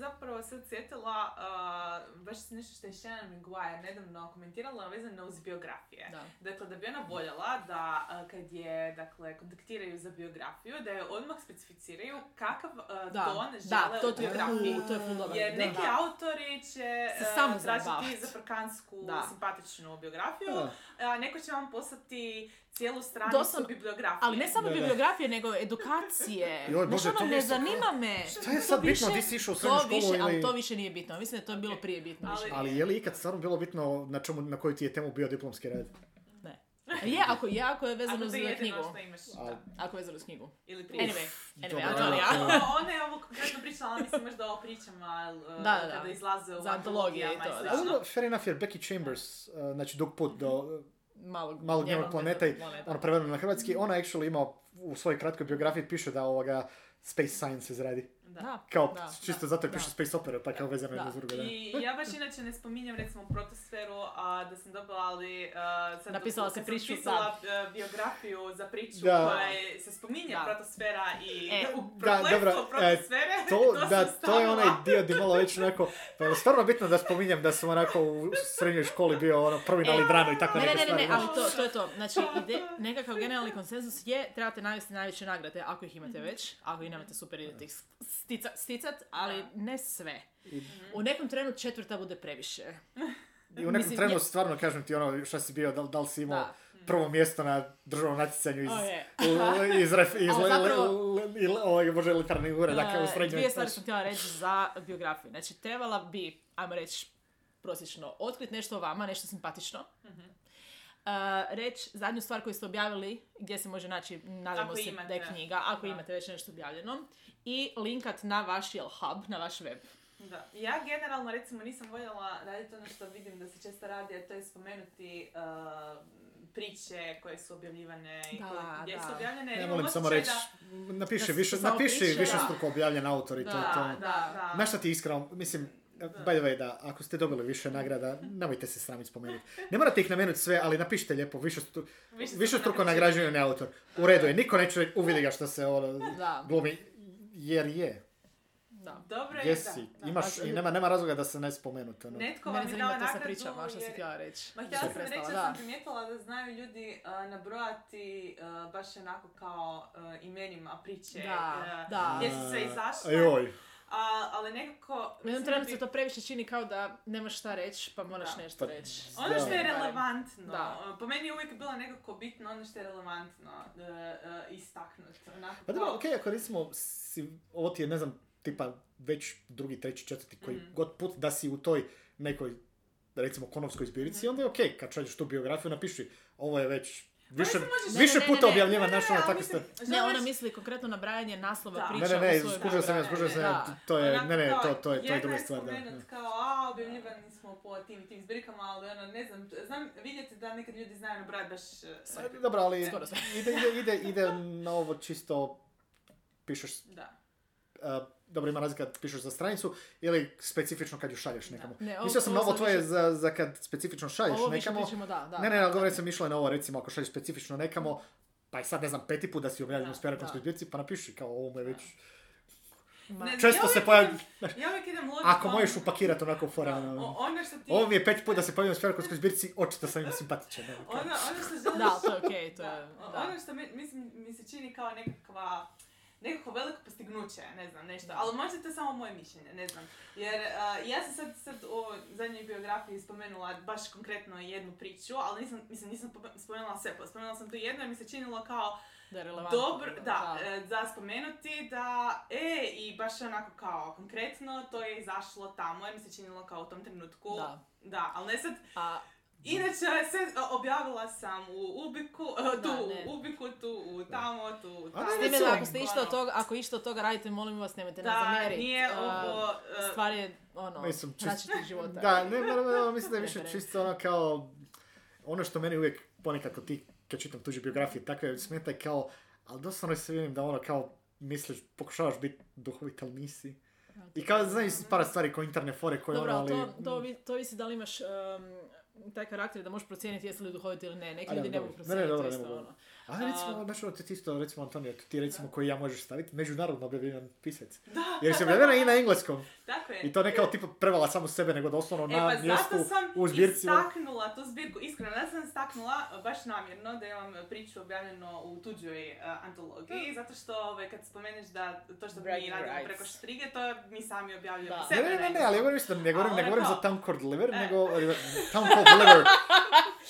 Zapravo sad sjetila, uh, baš se nešto što je Shannon McGuire nedavno komentirala vezano uz biografije. Da. Dakle, da bi ona voljela da uh, kad je, dakle, kontaktiraju za biografiju, da je odmah specificiraju kakav uh, Da, ton da, žele to u ti je, biografiji. to je full dobro. Jer Da, neki da. autori će uh, samo tražiti zaprkansku, Da. simpatičnu biografiju, Da. a neko će vam poslati cijelu stranicu Doslovno- bibliografije. Ali ne samo Da, da. bibliografije, nego edukacije. Joj, Bože, ono, to ne zanima me. Šta je sad bitno, više- di si išao u srednju više, Ali ili- to više nije bitno. Mislim da je to bilo Ok. prije bitno. Ali-. Ali je li ikad stvarno bilo bitno na, čemu, na koju ti je temu bio diplomski rad? Ne. Je, ako je, ako je vezano Ako za je knjigu. što imaš. A- da. Ako je vezano uz knjigu. Ili prije. Anyway, anyway, Antonija. ajde. O, Ona je ovo konkretno pričala, mislim možda o pričama uh, Da, da, da. kada izlaze u Za antologije i to, da. Ali slično. dobro, fair enough, jer Becky Chambers, uh, znači dug put do Malog, malog njenog planeta i ono prevedeno na hrvatski, ona actually ima u svojoj kratkoj biografiji piše da ovoga Space Science izradi. Da. Da. Kao, Da, čisto da, zato je da. piše Space Opera, pa kao vezano Da. jedno s drugo, da. I ja baš inače ne spominjem recimo protosferu, a da sam dobila ali uh, sad Napisala sam priču, pisala uh, biografiju za priču Da. koja je- se spominje Da. protosfera i E, u da, e, protosfere, To, sam da, to je onaj dio di malo već onako, pa je stvarno bitno da spominjem da sam onako u srednjoj školi bio ono prvi na E, lidranu i tako Ne, ne, neke ne, ne, ne, stvari. ali to, to je to. Znači, ide, nekakav generalni konsenzus je, trebate navesti najveće nagrade, ako ih imate već. Ako ih nemate, super, idete ih stica, sticat, ali ne sve. I, U nekom trenu četvrta bude previše. I u nekom Mislim, trenu je- stvarno kažem ti ono šta si bio, da, da li si imao Da. prvo mjesto na državnom natjecanju iz, O, je. u- iz, ref, iz le, zapravo- le, le, le, ovog bože literarnih uredaka u srednjoj. Dvije stvari sam htjela reći za biografiju. Znači, trebala bi, ajmo reći, prosječno, otkriti nešto o vama, nešto simpatično. Uh, reći zadnju stvar koju ste objavili, gdje se može naći, nadamo Ako se imate. da je knjiga, ako Da. imate već nešto objavljeno. I linkat na vaš jel, hub, na vaš web. Da. Ja generalno recimo nisam voljela raditi ono što vidim da se često radi, a to je spomenuti uh, priče koje su objavljivane i Da, koje, gdje da. su objavljene. Ne molim samo reći, da- napiši, Da više, napiši više struko objavljen autor i to to. da, da. Znaš šta ti iskreno, mislim, by the way, da, ako ste dobili više nagrada, nemojte se sramiti spomenuti. Ne morate ih namenuti sve, ali napišite lijepo, više, stru, Više više struko struko nagrađuje. ne autor. U redu je, niko neće uvidi ga što se ono, glumi, jer je. da. Dobro je, Jesi, da, da. imaš, i nema, nema razloga da se ne spomenuti. Ono. Netko vam je dao nagradu pričama, što si htjela reći. Ma htjela sam reći da sam primijetila da znaju ljudi uh, nabrojati uh, baš onako kao uh, imenima priče. Da, uh, da. Gdje su sve izašle. Joj. A, ali nekako... U jednom mislim trenu da se to previše čini kao da nemaš šta reći, pa moraš Da. nešto Pa, reći. Ono što je Da. relevantno, Da. po meni je uvijek bilo nekako bitno ono što je relevantno uh, uh, istaknuti. Onako Pa dobro, kao- okej, ako recimo, si, ovo ti je, ne znam, tipa već drugi, treći, četvrti, koji Mhm. god put da si u toj nekoj, recimo, konovskoj zbirci, Mhm. onda je okej, kad šalješ tu biografiju, napiši, ovo je već više, možeš- više Ne, ne, ne, puta ne, objavljivan, Ne, ne, znaš, ne, ona misli konkretno nabrajanje naslova Da. priča Ne, ne, ne, skužio sam ja, skužio sam ja, to je, ne, ne, to, to je, to je druga stvar, da. spomenut kao, a, objavljivani smo po tim tim zbirkama, ali ono, ne znam, znam vidjeti da nekad ljudi znaju nabrojati baš sve. A, Dobro, ali ide, ide, ide, ide na ovo čisto, pišeš, Da. Dobro ima razlika kad pišeš za stranicu ili specifično kad ju šalješ nekamo. Ne, ovo- Mislio sam na ovo tvoje više- za, za kad specifično šalješ Ovo više nekamo. pričamo, da, da. ne, ne, ali govorim sam išla na ovo, recimo ako šalješ specifično nekamo, pa i sad ne znam, peti put da si objavljen Da, u spjerakonskoj da. zbirci, pa napiši kao ovo me već... Ma- Ne, Često ja se pojavi, Ja uvijek idem logikom... ako možeš upakirati onako fora, O- ono, Ono što ti... ovo mi je peti put da se pojavim u spjerakonskoj zbirci, očito sam im simpatičan. ono. Ono, što želiš... Da, to je okej, to Da, je, da. Ono što mi, mislim, mi se čini kao nekakva nekako veliko postignuće, ne znam, nešto. Ali možda to je samo moje mišljenje, ne znam. Jer a, ja sam sad, sad u ovoj zadnjoj biografiji spomenula baš konkretno jednu priču, ali nisam, mislim, nisam spomenula sve. Spomenula sam tu jednu jer mi se činilo kao Da je relevantno. dobro, da, e, za spomenuti da, e, i baš onako kao konkretno to je izašlo tamo jer mi se činilo kao u tom trenutku. Da. Da, ali ne sad, A, Inače, sve objavila sam u Ubiku, tu, Da, ne. u Ubiku, tu, u tamo, tu, tamo. ne, s time recimo- da ako ste išta od Ono, toga, ako išta od toga radite, molim vas, nemojte nas Da, zamjeriti. nije A, ovo... e, Stvar je, ono, Mislim, čist- života. Da, ne, moram, evo, mislim da je više čisto ono kao, ono što meni uvijek ponekad kod ti, kad čitam tuđe biografije, takve smeta je kao, ali doslovno se vidim da ono kao, misliš, pokušavaš biti duhovit, ali nisi. I kao, znaš, par stvari kao interne fore koje Dobro, ono, ali ali... to, to, vi- to visi da li imaš um, taj karakter da možeš procijeniti jesi li duhovit ili ne. Neki ljudi ne mogu Ne, ne, procijeniti isto, ono. Ali recimo, znaš ono, ti isto, recimo Antonio, ti recimo koji ja možeš staviti, međunarodno objavljen pisac. Da, Jer si objavljena i na engleskom. tako je. I to ne kao tipa prevala samo sebe, nego doslovno E na pa mjestu sam u zbirci. ono. istaknula tu zbirku, iskreno, ja sam istaknula baš namjerno da imam priču objavljeno u tuđoj uh, antologiji, zato što ovaj, kad spomeneš da to što mi Bragging radimo rights. preko štrige, to mi sami objavljujemo Da. sebe. Ne, ne, ne, ne, ali ja govorim ne govorim, A ne govorim za Town Called Liver, E. nego Town Called Liver.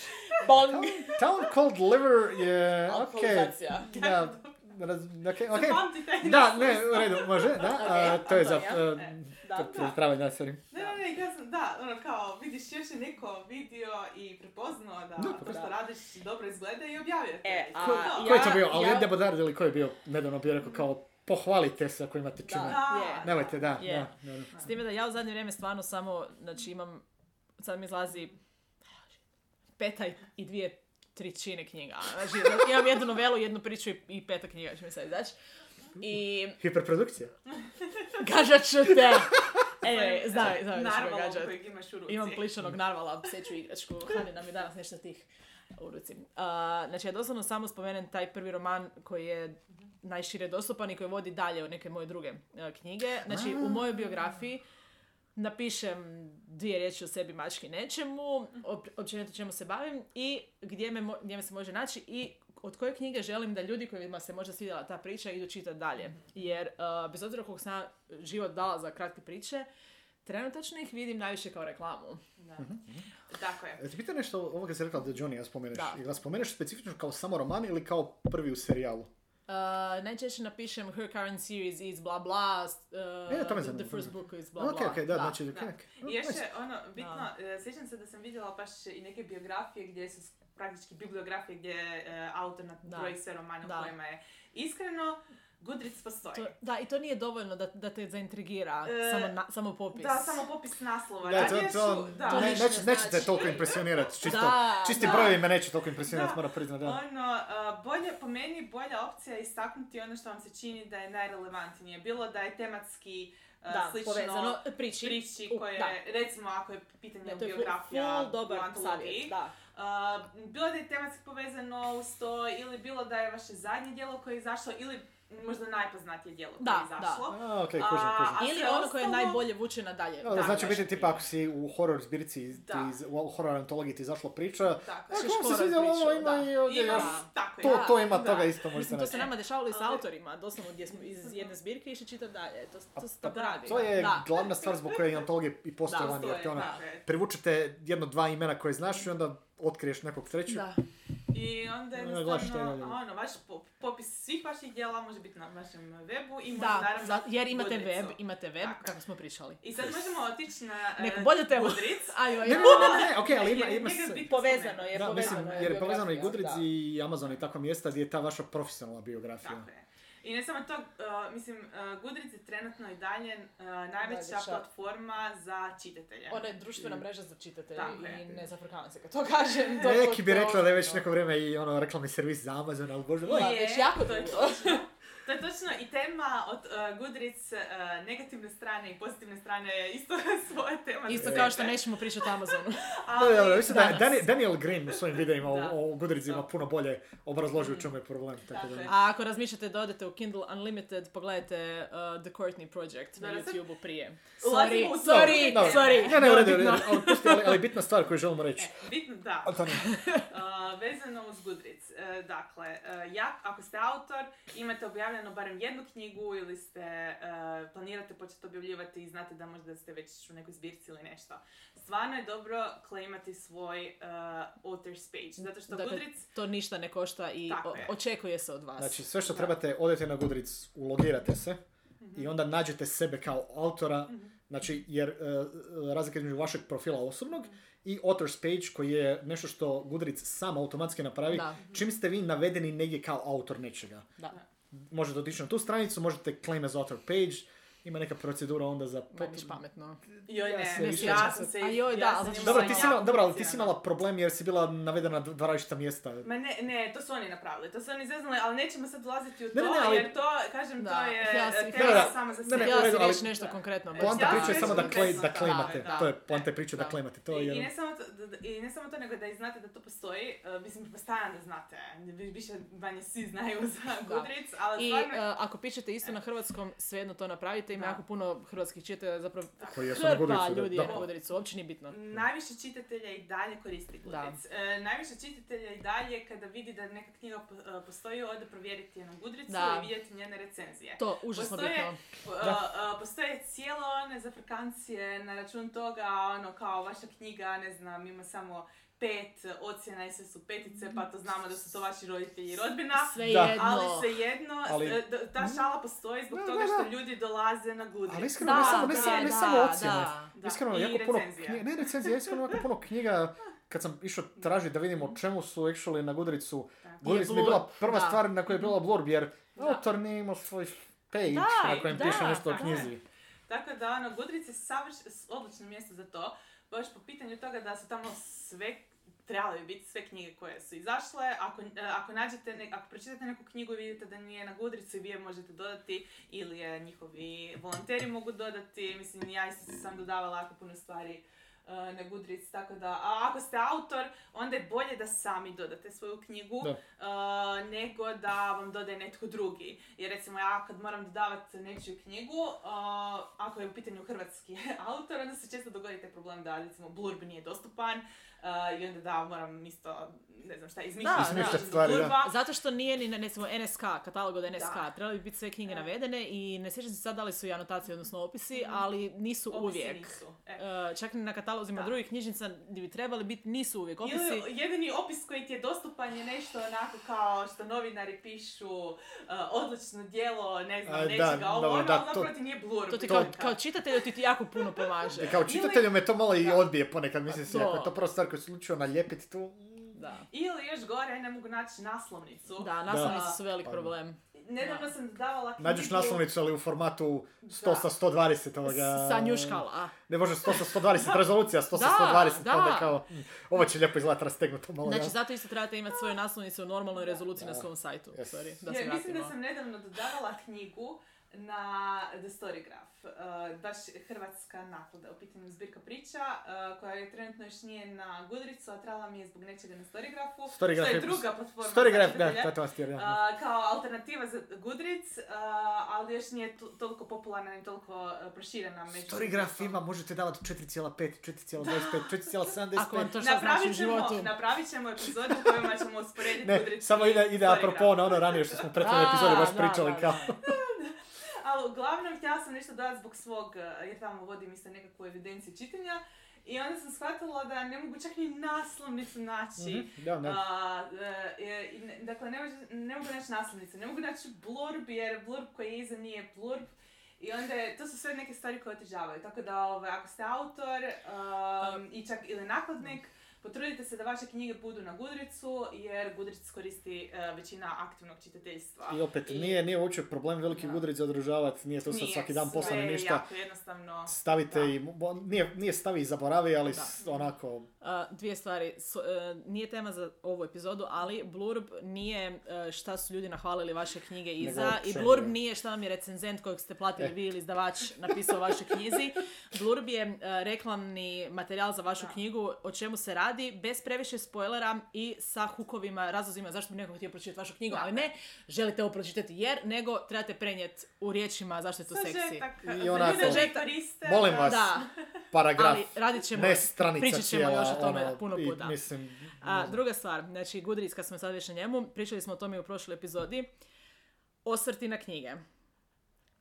Bong. Town Called Liver je, ok. Alkoholizacija. Da, raz, ok, ok. Zapamtite. Da, ne, u redu, može, da. a, Ok, to je za... Uh, Da. je trava, da, sorry. Ne, ne, ne, ja sam, da, ono kao, vidiš još je neko vidio i prepoznao da Da, to što da. radiš dobro izgleda i objavio te. E, a Ko, ja- ko je to bio? Ali ja- ja... Debodard ili ko je bio nedavno bio rekao kao pohvalite se ako imate čime. Da, Da. je. Nemojte, da, Je. da, da. S time da ja u zadnje vrijeme stvarno samo, znači imam, sad mi izlazi peta i- dvije trećine knjiga. Znači, imam jednu novelu, jednu priču i- peta knjiga će mi sad izaći. I Hiperprodukcija. gađat ću te. Ću me Narvalom gađat. kojeg imaš u ruci. Imam plišanog narvala, pseću igračku, Hani nam je danas nešto tih u ruci. A, znači, ja doslovno samo spomenem taj prvi roman koji je najšire dostupan i koji vodi dalje u neke moje druge e, knjige. Znači, u mojoj biografiji napišem dvije riječi o sebi, mački, nečemu, op- općenito čemu se bavim i gdje me, mo- gdje me se može naći i od koje knjige želim da ljudi kojima se možda svidjela ta priča idu čitati dalje. Jer, uh, bez obzira koliko sam život dala za kratke priče, trenutačno ih vidim najviše kao reklamu. Da. Tako je. E, Ti pita nešto ovoga si rekla da Johnny ja spomeneš. Da. Ili ga spomeneš specifično kao samo roman ili kao prvi u serijalu? Uh, najčešće napišem her current series is bla bla, uh, E, to me the first book is bla bla. ok, da, znači, ok, Da. ok. I još Nice. je ono, bitno, e, sjećam se da sam vidjela baš i neke biografije gdje su praktički bibliografije gdje e, autor nabroji sve romane Da. u kojima je. Iskreno, Goodreads postoji. To, da, i to nije dovoljno da, da te zaintrigira E, samo, na, samo popis. Da, samo popis naslova. Da, to, to, ću- da. To ne, neće, ne neće te znači. toliko impresionirati. Čisto, Da, čisti da. brojevi me neće toliko impresionirati, Da. moram priznati, da. Ono, a, bolje, po meni bolja opcija je istaknuti ono što vam se čini da je najrelevantnije. Bilo da je tematski da, slično povezano priči. priči koje, da. recimo ako je pitanje Ne, to je full, biografija full dobar savjet, da. A, bilo da je tematski povezano uz to ili bilo da je vaše zadnje djelo koje je izašlo ili možda najpoznatije djelo koje Da, je izašlo. A, ok, kužim, A, kužim. a Ili ono koje je ostalo- najbolje vuče nadalje. Da, da, da, znači biti tipa ako si u horror zbirci, ti Da. iz, u horror antologiji ti izašla priča, Tako. ako Ćeš vam se svidjelo ovo, priču, ima da. i ovdje još. tako. To, Da, to ima da. toga isto možete Mislim, to se naći. nama dešavalo i s autorima, doslovno gdje smo iz jedne zbirke išli čitati dalje. To, to se tako radi. To je da. glavna stvar zbog koje je antologije i postoje Da, vani, jer te Postoje, ono, privučete jedno, dva imena koje znaš i onda otkriješ nekog trećeg. Da. I onda šta je jednostavno, dalje. ono, vaš po- popis svih vaših djela može biti na vašem webu i Da, naravno za- jer imate Goodreadsu. web, imate web, Tako je. kako smo pričali. I sad možemo otići na e, Neku bolju temu. Goodreads. Ajoj, Ne, ne, ne, ne, ok, ali ima, Jer ima se- Povezano je, Da, mislim, povezano jer je povezano i da. i Amazon i takva mjesta gdje je ta vaša profesionalna biografija. Tako je. I ne samo to, uh, mislim, uh, Goodreads je trenutno i dalje uh, najveća Najveća. platforma za čitatelje. Ona je društvena mreža za čitatelje Tako je. i ne zafrkavam se kad to kažem. Neki bi to- rekla da je već neko vrijeme i ono reklamni servis za Amazon, ali bože moj. Da, već jako to je točno. To je točno i tema od uh, Goodreads uh, negativne strane i pozitivne strane je isto svoja tema. Isto kao što nećemo pričati o Amazonu. Ali, Da, mislim Daniel Green u svojim videima Da. o, o Goodreadsima puno bolje obrazložio u čemu je problem. Tako da. A ako razmišljate da odete u Kindle Unlimited, pogledajte uh, The Courtney Project na YouTubeu prije. Sorry, u sorry, sorry. Ne, ne, u redu, Bitno. ali, bitna stvar koju želimo reći. E, bitno, da. Uh, vezano uz Goodreads. Uh, dakle, uh, ja, ako ste autor, imate objavljeno barem jednu knjigu ili ste, uh, planirate početi objavljivati i znate da možda ste već u nekoj zbirci ili nešto. Stvarno je dobro claimati svoj uh, author's page, zato što Dakle, Goodreads... to ništa ne košta i o- je. očekuje se od vas. Znači, sve što Da. trebate, odete na Goodreads, ulogirate se i onda nađete sebe kao autora, Mhm. znači, jer uh, razlika između vašeg profila osobnog i author's page koji je nešto što Goodreads sam automatski napravi, Da. čim ste vi navedeni negdje kao autor nečega. Da. Možete otići na tu stranicu, možete claim as author page, ima neka procedura onda za... Manje pametno. Joj, Ja ne, se ne, više- ja sam se... A joj, da, ja ali sam znači- Dobro, ti si imala, dobro, ali ti si imala problem jer si bila navedena na dva različita mjesta. Ma ne, ne, to su oni napravili, to su oni zeznuli, ali nećemo sad ulaziti u to, Ne, ne, ne, ali- jer to, kažem, Da, to je sam- e, Da, da, tema da. sama za Ne, sebe. ne, redu, si ali- reći nešto konkretno. bez Poanta Ja priče je sam samo da, klej, konkretno, da claimate. da, To je da. poanta je priče da Da. claimate. To I, je i, ne samo to, da- da- I ne samo to, nego da i znate da to postoji, uh, mislim, pretpostavljam da znate, vi- više manje svi znaju za Goodreads, ali I stvarno... uh, ako pišete isto na hrvatskom, svejedno to napravite. Ima Da. jako puno hrvatskih čitatelja, zapravo Koji jesu na hrpa da. ljudi Da. je na Goodreadsu, uopće nije bitno. Najviše čitatelja i dalje koristi Goodreads. E, najviše čitatelja i dalje kada vidi da neka knjiga e, postoji, ode provjeriti je na Da. i vidjeti njene recenzije. To, užasno Postoje- bitno. Uh, postoje cijelo one zafrkancije na račun toga, ono kao vaša knjiga, ne znam, ima samo pet ocjena i sve su petice, pa to znamo da su to vaši roditelji i rodbina. Sve Da. jedno. Ali svejedno, Ali- s- d- ta šala postoji zbog Da, toga da, što da. ljudi dolaze na Goodreads. Ali iskreno, ne samo, ne da, samo, ne da, samo ocjene. Da. Iskreno, I jako puno recenzija. knjiga, ne recenzija, iskreno jako puno knjiga, kad sam išao tražiti da vidimo o čemu su actually na Goodreadsu, Tako. Goodreads mi je bila prva da. stvar na kojoj je bila blurb, jer Da. autor nije imao svoj page Da, na kojem da, piše nešto o knjizi. Tako da, ono, Goodreads je savrš- odlično mjesto za to, baš po pitanju toga da su tamo sve, trebale bi biti sve knjige koje su izašle. Ako, e, ako nađete, ako pročitate neku knjigu i vidite da nije na Goodreadsu i vi je možete dodati ili je njihovi volonteri mogu dodati. Mislim, ja isto sam dodavala jako puno stvari na Goodreads, tako da, a ako ste autor, onda je bolje da sami dodate svoju knjigu, Da. e, nego da vam dodaje netko drugi. Jer recimo ja kad moram dodavati nečiju knjigu, e, ako je u pitanju hrvatski autor, onda se često dogodi taj problem da recimo blurb nije dostupan e, i onda da moram isto, ne znam šta, izmišljati stvari, da. Zato što nije ni na recimo NSK, katalog od NSK, Da. trebali bi biti sve knjige Da. navedene i ne sjećam se sad da li su i anotacije, odnosno opisi, Mhm. ali nisu Opisi uvijek. nisu, e. E, čak ni na katalozima Da. drugih knjižnica gdje bi trebali biti, nisu uvijek opisi. Ili jedini opis koji ti je dostupan je nešto onako kao što novinari pišu uh, odlično djelo, ne znam, nečega, ovo, ono, da, ali to- zapravo ti nije blurb. To ti kao, kao čitatelju ti, ti jako puno pomaže. I kao čitatelju me to malo i odbije ponekad, mislim si, ako je to prva stvar koju se odlučio nalijepiti tu, Da. Ili još gore, ne mogu naći naslovnicu. Da, naslovnice Da. su velik Pa, problem. Nedavno Da. sam dodavala knjigu... nađeš naslovnicu ali u formatu 100 Da. sa 120 ovoga... Sa njuškala. Ne može 100 sa 120, rezolucija 100 sa Da, 120, da. onda kao, mm, ovo će lijepo izgledati rastegnuto malo. Znači, zato isto trebate imati svoju naslovnicu u normalnoj rezoluciji na svom sajtu. Yes. Sorry, da Ja, se mislim da sam nedavno dodavala knjigu na The Storygraph, uh, baš hrvatska naklada, u pitanju zbirka priča, uh, koja je trenutno još nije na Goodreadsu, a trebala mi je zbog nečega na Storygraphu, Storygraph što je je- druga platforma Storygraph, da, čitatelje. to da. Uh, kao alternativa za Goodreads, uh, ali još nije to- toliko popularna i toliko uh, proširena među Storygraph ima, možete davati 4,5, 4,25, 4,75. Ako vam to šta znači u Napravit ćemo, životu. napravit ćemo epizodu u kojima ćemo usporediti Goodreads samo ide, ide apropo na ono ranije što smo u prethodnoj A, epizodi baš da, pričali da, kao. Ali uglavnom htjela sam nešto dodati zbog svog, eh, jer tamo vodim isto nekakvu evidenciju čitanja. I onda sam shvatila da ne mogu čak ni naslovnicu naći. Mhm, Da, da. A, e, e, ne- dakle, ne, može- ne mogu naći naslovnicu, ne mogu naći blurb jer blurb koji je iza nije blurb. I onda je, to su sve neke stvari koje otežavaju. Tako da ovaj, ako ste autor um, i čak ili nakladnik, potrudite se da vaše knjige budu na Goodreadsu jer Goodreads koristi e, većina aktivnog čitateljstva. I opet, nije, nije uopće problem veliki Da. Goodreads zadržavati, nije to sad Nije, svaki dan sve poslane je ništa. jako jednostavno. Stavite Da. i, nije, nije stavi i zaboravi, ali Da. onako, A, dvije stvari. S- e, nije tema za ovu epizodu, ali blurb nije e, šta su ljudi nahvalili vaše knjige iza i općenito. blurb nije šta vam je recenzent kojeg ste platili E. vi ili izdavač napisao u vašoj knjizi. Blurb je reklamni materijal za vašu Da. knjigu o čemu se radi, bez previše spoilera i sa hukovima, razlozima zašto bi neko htio pročitati vašu knjigu, ali ne želite ovo pročitati jer, nego trebate prenijeti u riječima zašto je to seksi. Sažetak, I onako- Molim vas, Da, paragraf, ali radit ćemo, ne stranica pričat ćemo cijela, još o tome ono, puno i puta. mislim, A, druga stvar, znači Goodreads, kad smo sad već na njemu, pričali smo o tome u prošloj epizodi, osvrti na knjige.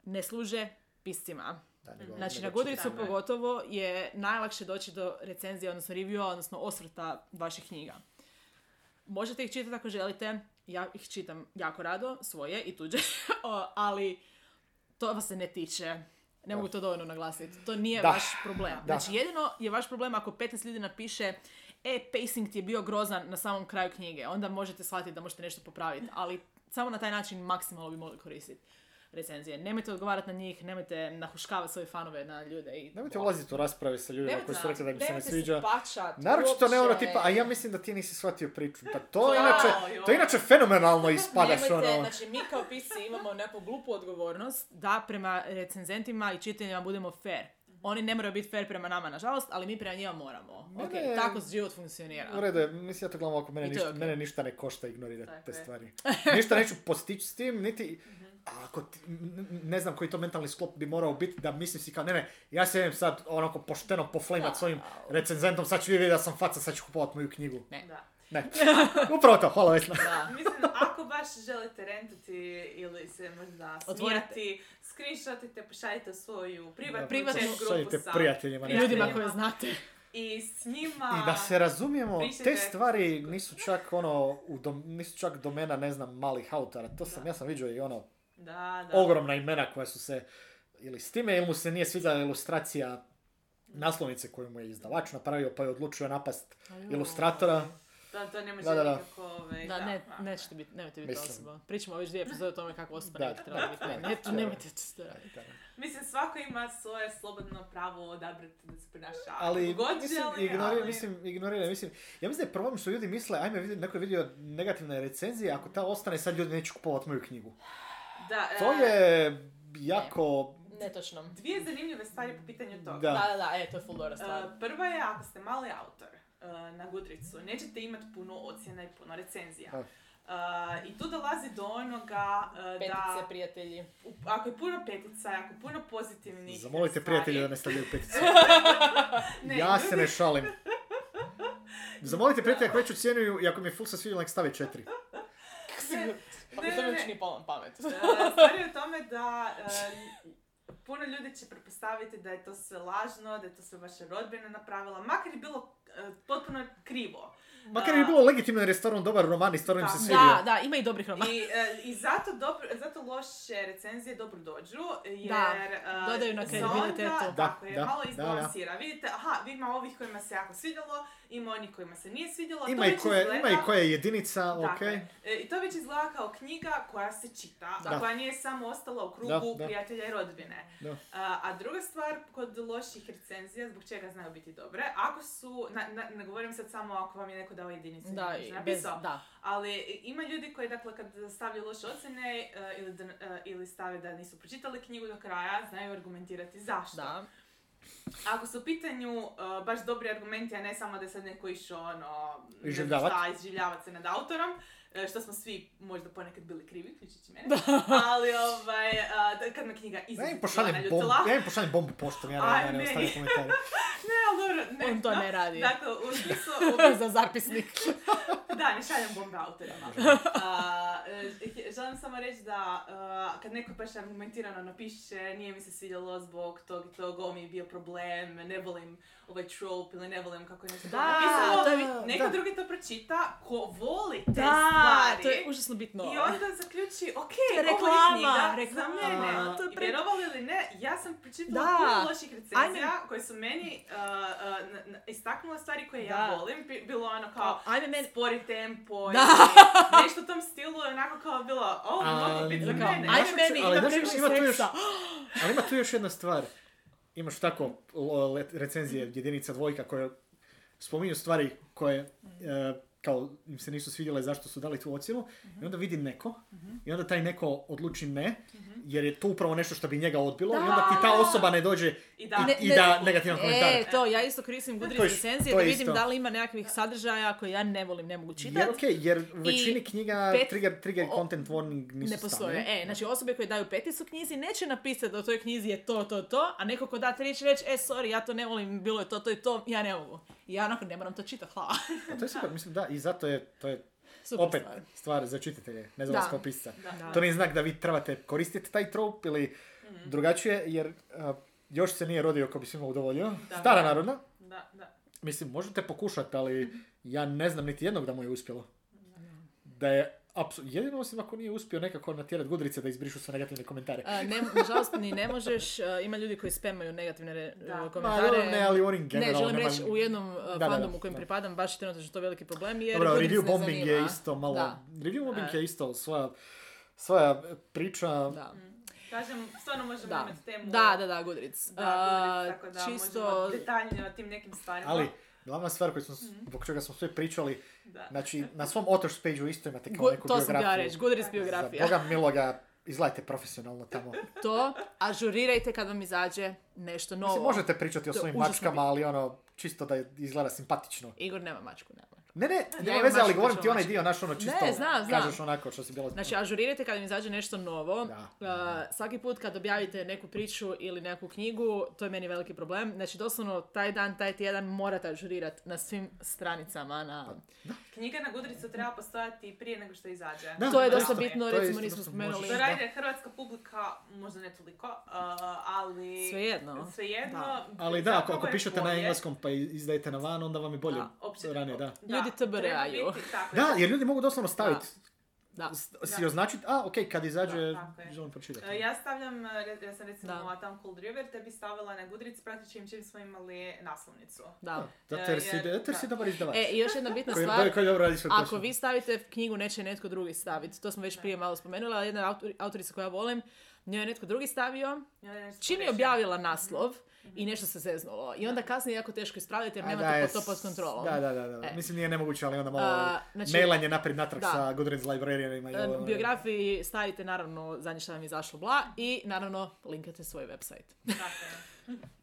Ne služe piscima. Da, nego- Znači nego na Goodreadsu pogotovo je najlakše doći do recenzije, odnosno reviewa, odnosno osvrta vaših knjiga. Možete ih čitati ako želite, ja ih čitam jako rado, svoje i tuđe, ali to vas se ne tiče. Ne mogu to dovoljno naglasiti. To nije Da. vaš problem. Da. Znači jedino je vaš problem ako 15 ljudi napiše e, pacing ti je bio grozan na samom kraju knjige. Onda možete shvatiti da možete nešto popraviti. Ali samo na taj način maksimalno bi mogli koristiti recenzije. Nemojte odgovarati na njih, nemojte nahuškavati svoje fanove na ljude. I Nemojte ulaziti u rasprave sa ljudima Nemojte koji su rekli da im se ne sviđa. Naročito ne ono tipa, a ja mislim da ti nisi shvatio priču. Pa to inače, to inače fenomenalno ispadaš Nemojte, ono. znači mi kao pisci imamo neku glupu odgovornost da prema recenzentima i čiteljima budemo fair. Oni ne moraju biti fair prema nama, nažalost, ali mi prema njima moramo. Mene Ok, je- tako život funkcionira. U redu je, mislim ja to gledam ovako, mene, ništa, okej. mene ništa ne košta ignorirati te stvari. Ništa neću postići s tim, niti, ako ti- ne znam koji to mentalni sklop bi morao biti da mislim si kao ne ne, ja se idem sad onako pošteno poflamat s ovim recenzentom, sad ću vi vidjeti da sam faca, sad ću kupovat moju knjigu. Ne. Da. Ne, upravo to, hvala Vesna. Da. Mislim, ako baš želite rentati ili se možda smijati, screenshotite, pošaljite svoju privatnu, Privatnu- grupu sa prijateljima. Ljudima koje znate. I s njima... I da se razumijemo, te stvari nisu čak ono, u dom- nisu čak domena, ne znam, malih autora. To sam, Da. ja sam vidio i ono, Da, da. ogromna imena koja su se, ili s time, ili mu se nije svidjela ilustracija naslovnice koju mu je izdavač napravio, pa je odlučio napast ilustratora. Da, to ne može Da, da, da. nikako... ovaj, Da, ne, da. nećete biti, nemojte biti Mislim. osoba. Pričamo već dvije epizode o tome kako osoba Da, ne bi trebala biti. Ne, ne, da. nemojte to raditi. Mislim, svako ima svoje slobodno pravo odabrati da se ponaša Ali, kako god mislim, ignorira, ali- mislim, ignorira, mislim, ja mislim da je problem što ljudi misle, ajme, neko je vidio negativne recenzije, ako ta ostane, sad ljudi neće kupovati moju knjigu. Da, To e, je jako, Netočno. Dvije zanimljive stvari po pitanju toga. Da. Da, da, da, e, to je full dobra stvar. E, prva je, ako ste mali autor e, na Goodreadsu, nećete imati puno ocjena i puno recenzija. Da. E, I tu dolazi do onoga e, Petice, da prijatelji. u- ako je puno petica, ako je puno pozitivnih zamolite stvari- prijatelje da ne stavljaju peticu. Ne, ja se ne šalim. Zamolite prijatelja ako već ocjenjuju i ako mi je full sa nek stavi četiri. Ne, Pa ne, ne, ne. nije palo na pamet. E, Stvar je u tome da e, puno ljudi će pretpostaviti da je to sve lažno, da je to sve vaša rodbina napravila, makar je bilo e, potpuno krivo. Makar je bilo legitimno jer je stvarno dobar roman i stvarno im se svidio. Da, da, ima i dobrih romana. I, e, i zato, dobro, zato loše recenzije dobro dođu, jer Da, dodaju na kredibilitetu. Da, tako je, da, malo da, izbalansira. Vidite, aha, ima ovih kojima se jako svidjelo, ima onih kojima se nije svidjelo. Ima to i, već koje, izgleda- ima i koja je jedinica, Dakle, ok. e, I to već izgleda kao knjiga koja se čita, Da. koja nije samo ostala u krugu Da, da. prijatelja i rodbine. Da. A, a druga stvar kod loših recenzija, zbog čega znaju biti dobre, ako su, na, na- ne govorim sad samo ako vam je neko dao jedinicu, Da, nešto i bez, da. ali ima ljudi koji, dakle, kad stavljaju loše ocjene e, ili, da, e, ili stave da nisu pročitali knjigu do kraja, znaju argumentirati zašto. Da. Ako su u pitanju e, baš dobri argumenti, a ne samo da je sad neko išao ono, šta, izživljavat se nad autorom, što smo svi možda ponekad bili krivi, uključujući mene, ali ovaj, a, da- kad me knjiga Ja pošaljem naljutila, bombu, ja im pošaljem bombu poštom, ja ne, ja ne ostavim komentare. ne, ali dobro, ne, On to ne radi. Dakle, u smislu, u Za zapisnik. da, ne šaljem bombe autorima. A, e, želim samo reći da a, kad neko baš argumentirano napiše nije mi se svidjelo zbog tog i tog, ovo mi je bio problem, ne volim ovaj trope ili ne volim kako je nešto Da, napisano, to je- neko da. drugi to pročita ko voli te Da, stvari. to je užasno bitno. I onda zaključi, ok, To je ovo je reklama, knjiga reklama, za mene. to je I pre- vjerovali ili ne, ja sam pročitala puno loših recenzija Ajme. koje su meni uh, uh, na- na- istaknule stvari koje Da. ja volim. Bi- Bilo ono kao, Ajme meni, spori tempo Da. ili nešto u tom stilu je onako kao bilo, o, A, moglo biti za mene. Ajme meni, ima previše ima tu još- seksa. Ali ima tu još jedna stvar. Imaš tako recenzije jedinica dvojka koje spominju stvari koje e, kao im se nisu svidjele zašto su dali tu ocjenu i onda vidi neko i onda taj neko odluči ne jer je to upravo nešto što bi njega odbilo i onda ti ta Da. osoba ne dođe I da, i, Ne, i ne, da negativan komentar. E, to, ja isto koristim Goodreads je- recenzije da vidim isto. da li ima nekakvih sadržaja koje ja ne volim, ne mogu čitati. Jer, okej, jer u većini knjiga pet- trigger, trigger o- content warning nisu ne postoje. E, znači osobe koje daju peticu knjizi neće napisati da u toj knjizi je to, to, to, a neko ko da tri reći, e, sorry, ja to ne volim, bilo je to, to i to, ja ne mogu. I ja onako ne moram to čitati, hvala. A to je super, mislim da, i zato je, to je Super opet stvar. stvar za čitatelje, ne za Da. vas kao pisca. Da. Da. To nije znak da vi trebate koristiti taj trop ili drugačije, jer a, još se nije rodio ko bi svima udovoljio. Da. Stara narodna, Da, da. mislim, možete pokušati, ali ja ne znam niti jednog da mu je uspjelo. Da je, apsu- jedino osim ako nije uspio nekako natjerati Gudrice da izbrišu sve negativne komentare. A, ne, nažalost, ni ne možeš, a, ima ljudi koji spemaju negativne re- Da. Ma, komentare. dobro, ne, ali onim Ne, generalno želim nema- reći, u jednom uh, Da, fandomu u kojem da. pripadam, baš je trenutno to veliki problem, jer Dobro, review bombing je isto malo... Da. Review bombing E. je isto svoja, svoja priča. Da. Kažem, stvarno možemo Da. imati temu. Da, da, da, Goodreads. Da, Goodreads, tako da čisto, možemo detaljnije o tim nekim stvarima. Ali, glavna stvar koju smo, Mhm. zbog čega smo sve pričali, Da. znači, na svom authors page-u isto imate kao Gu- neku to sam biografiju. ja reći, Goodreads Za biografija. Boga miloga, izgledajte profesionalno tamo. To, ažurirajte kad vam izađe nešto novo. Mislim, možete pričati o To svojim mačkama, ali ono, čisto da izgleda simpatično. Igor nema mačku, nema. Ne, ne, nema ima veze, ali govorim ti onaj dio, naš ono čisto, Ne, znam, znam. kažeš onako što si bilo... Znači, ažurirajte kad vam izađe nešto novo. Da. Uh, svaki put kad objavite neku priču ili neku knjigu, to je meni veliki problem. Znači, doslovno taj dan, taj tjedan morate ažurirati na svim stranicama. Na... knjiga na Gudricu treba postojati prije nego što izađe. Da, To je dosta bitno, recimo nismo spomenuli. To radi hrvatska publika, možda ne toliko, uh, ali... Svejedno. Svejedno. Da. Ali da, ako, ako pišete na bolje. engleskom pa izdajete na van, onda vam je bolje Da, Opće- ranije, da. Ljudi treba TBR-aju. Da, jer ljudi mogu doslovno staviti, Da. si Da. označiti, a ok, kad izađe, Da, želim pročitati. E, Ja stavljam, e, ja sam recimo Da. Tom Cold River, te bi stavila na Gudrici praktički im čim smo imali naslovnicu. Da. Zato jer si, jer- zato jer si da. dobar izdavač. E, još jedna bitna koji, stvar. koji dobro radi svoj Ako posao. vi stavite knjigu, neće netko drugi staviti. To smo već prije malo spomenuli, ali jedna autor- autorica koja volim, njoj je netko drugi stavio, Ja čim je objavila naslov i nešto se zeznulo. I onda kasnije je jako teško ispraviti jer nemate to pod kontrolom. Da, da, da, da. E. Mislim nije nemoguće, ali onda malo A, znači- mailanje naprijed natrag sa Goodreads librarianima. E, U ono. biografiji stavite naravno zadnje što vam je izašlo bla i naravno linkate svoj website.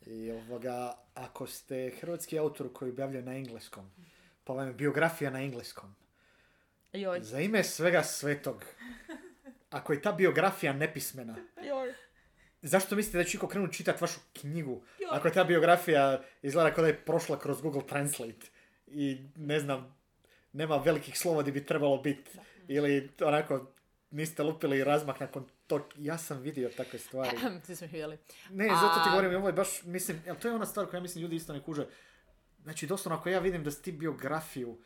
I ovoga, ako ste hrvatski autor koji objavljuje na engleskom, pa vam je biografija na engleskom, Joj. za ime svega svetog, ako je ta biografija nepismena. Zašto mislite da će iko krenut čitati vašu knjigu? Joj. Ako je ta biografija izgleda kao da je prošla kroz Google Translate i ne znam, nema velikih slova gdje bi trebalo biti. Ili onako, niste lupili razmah nakon to. Ja sam vidio takve stvari. Svi smo vidjeli. Ne, zato ti govorim, ovo je baš, mislim, to je ona stvar koja mislim ljudi isto ne kuže. Znači, doslovno, ako ja vidim da si ti biografiju,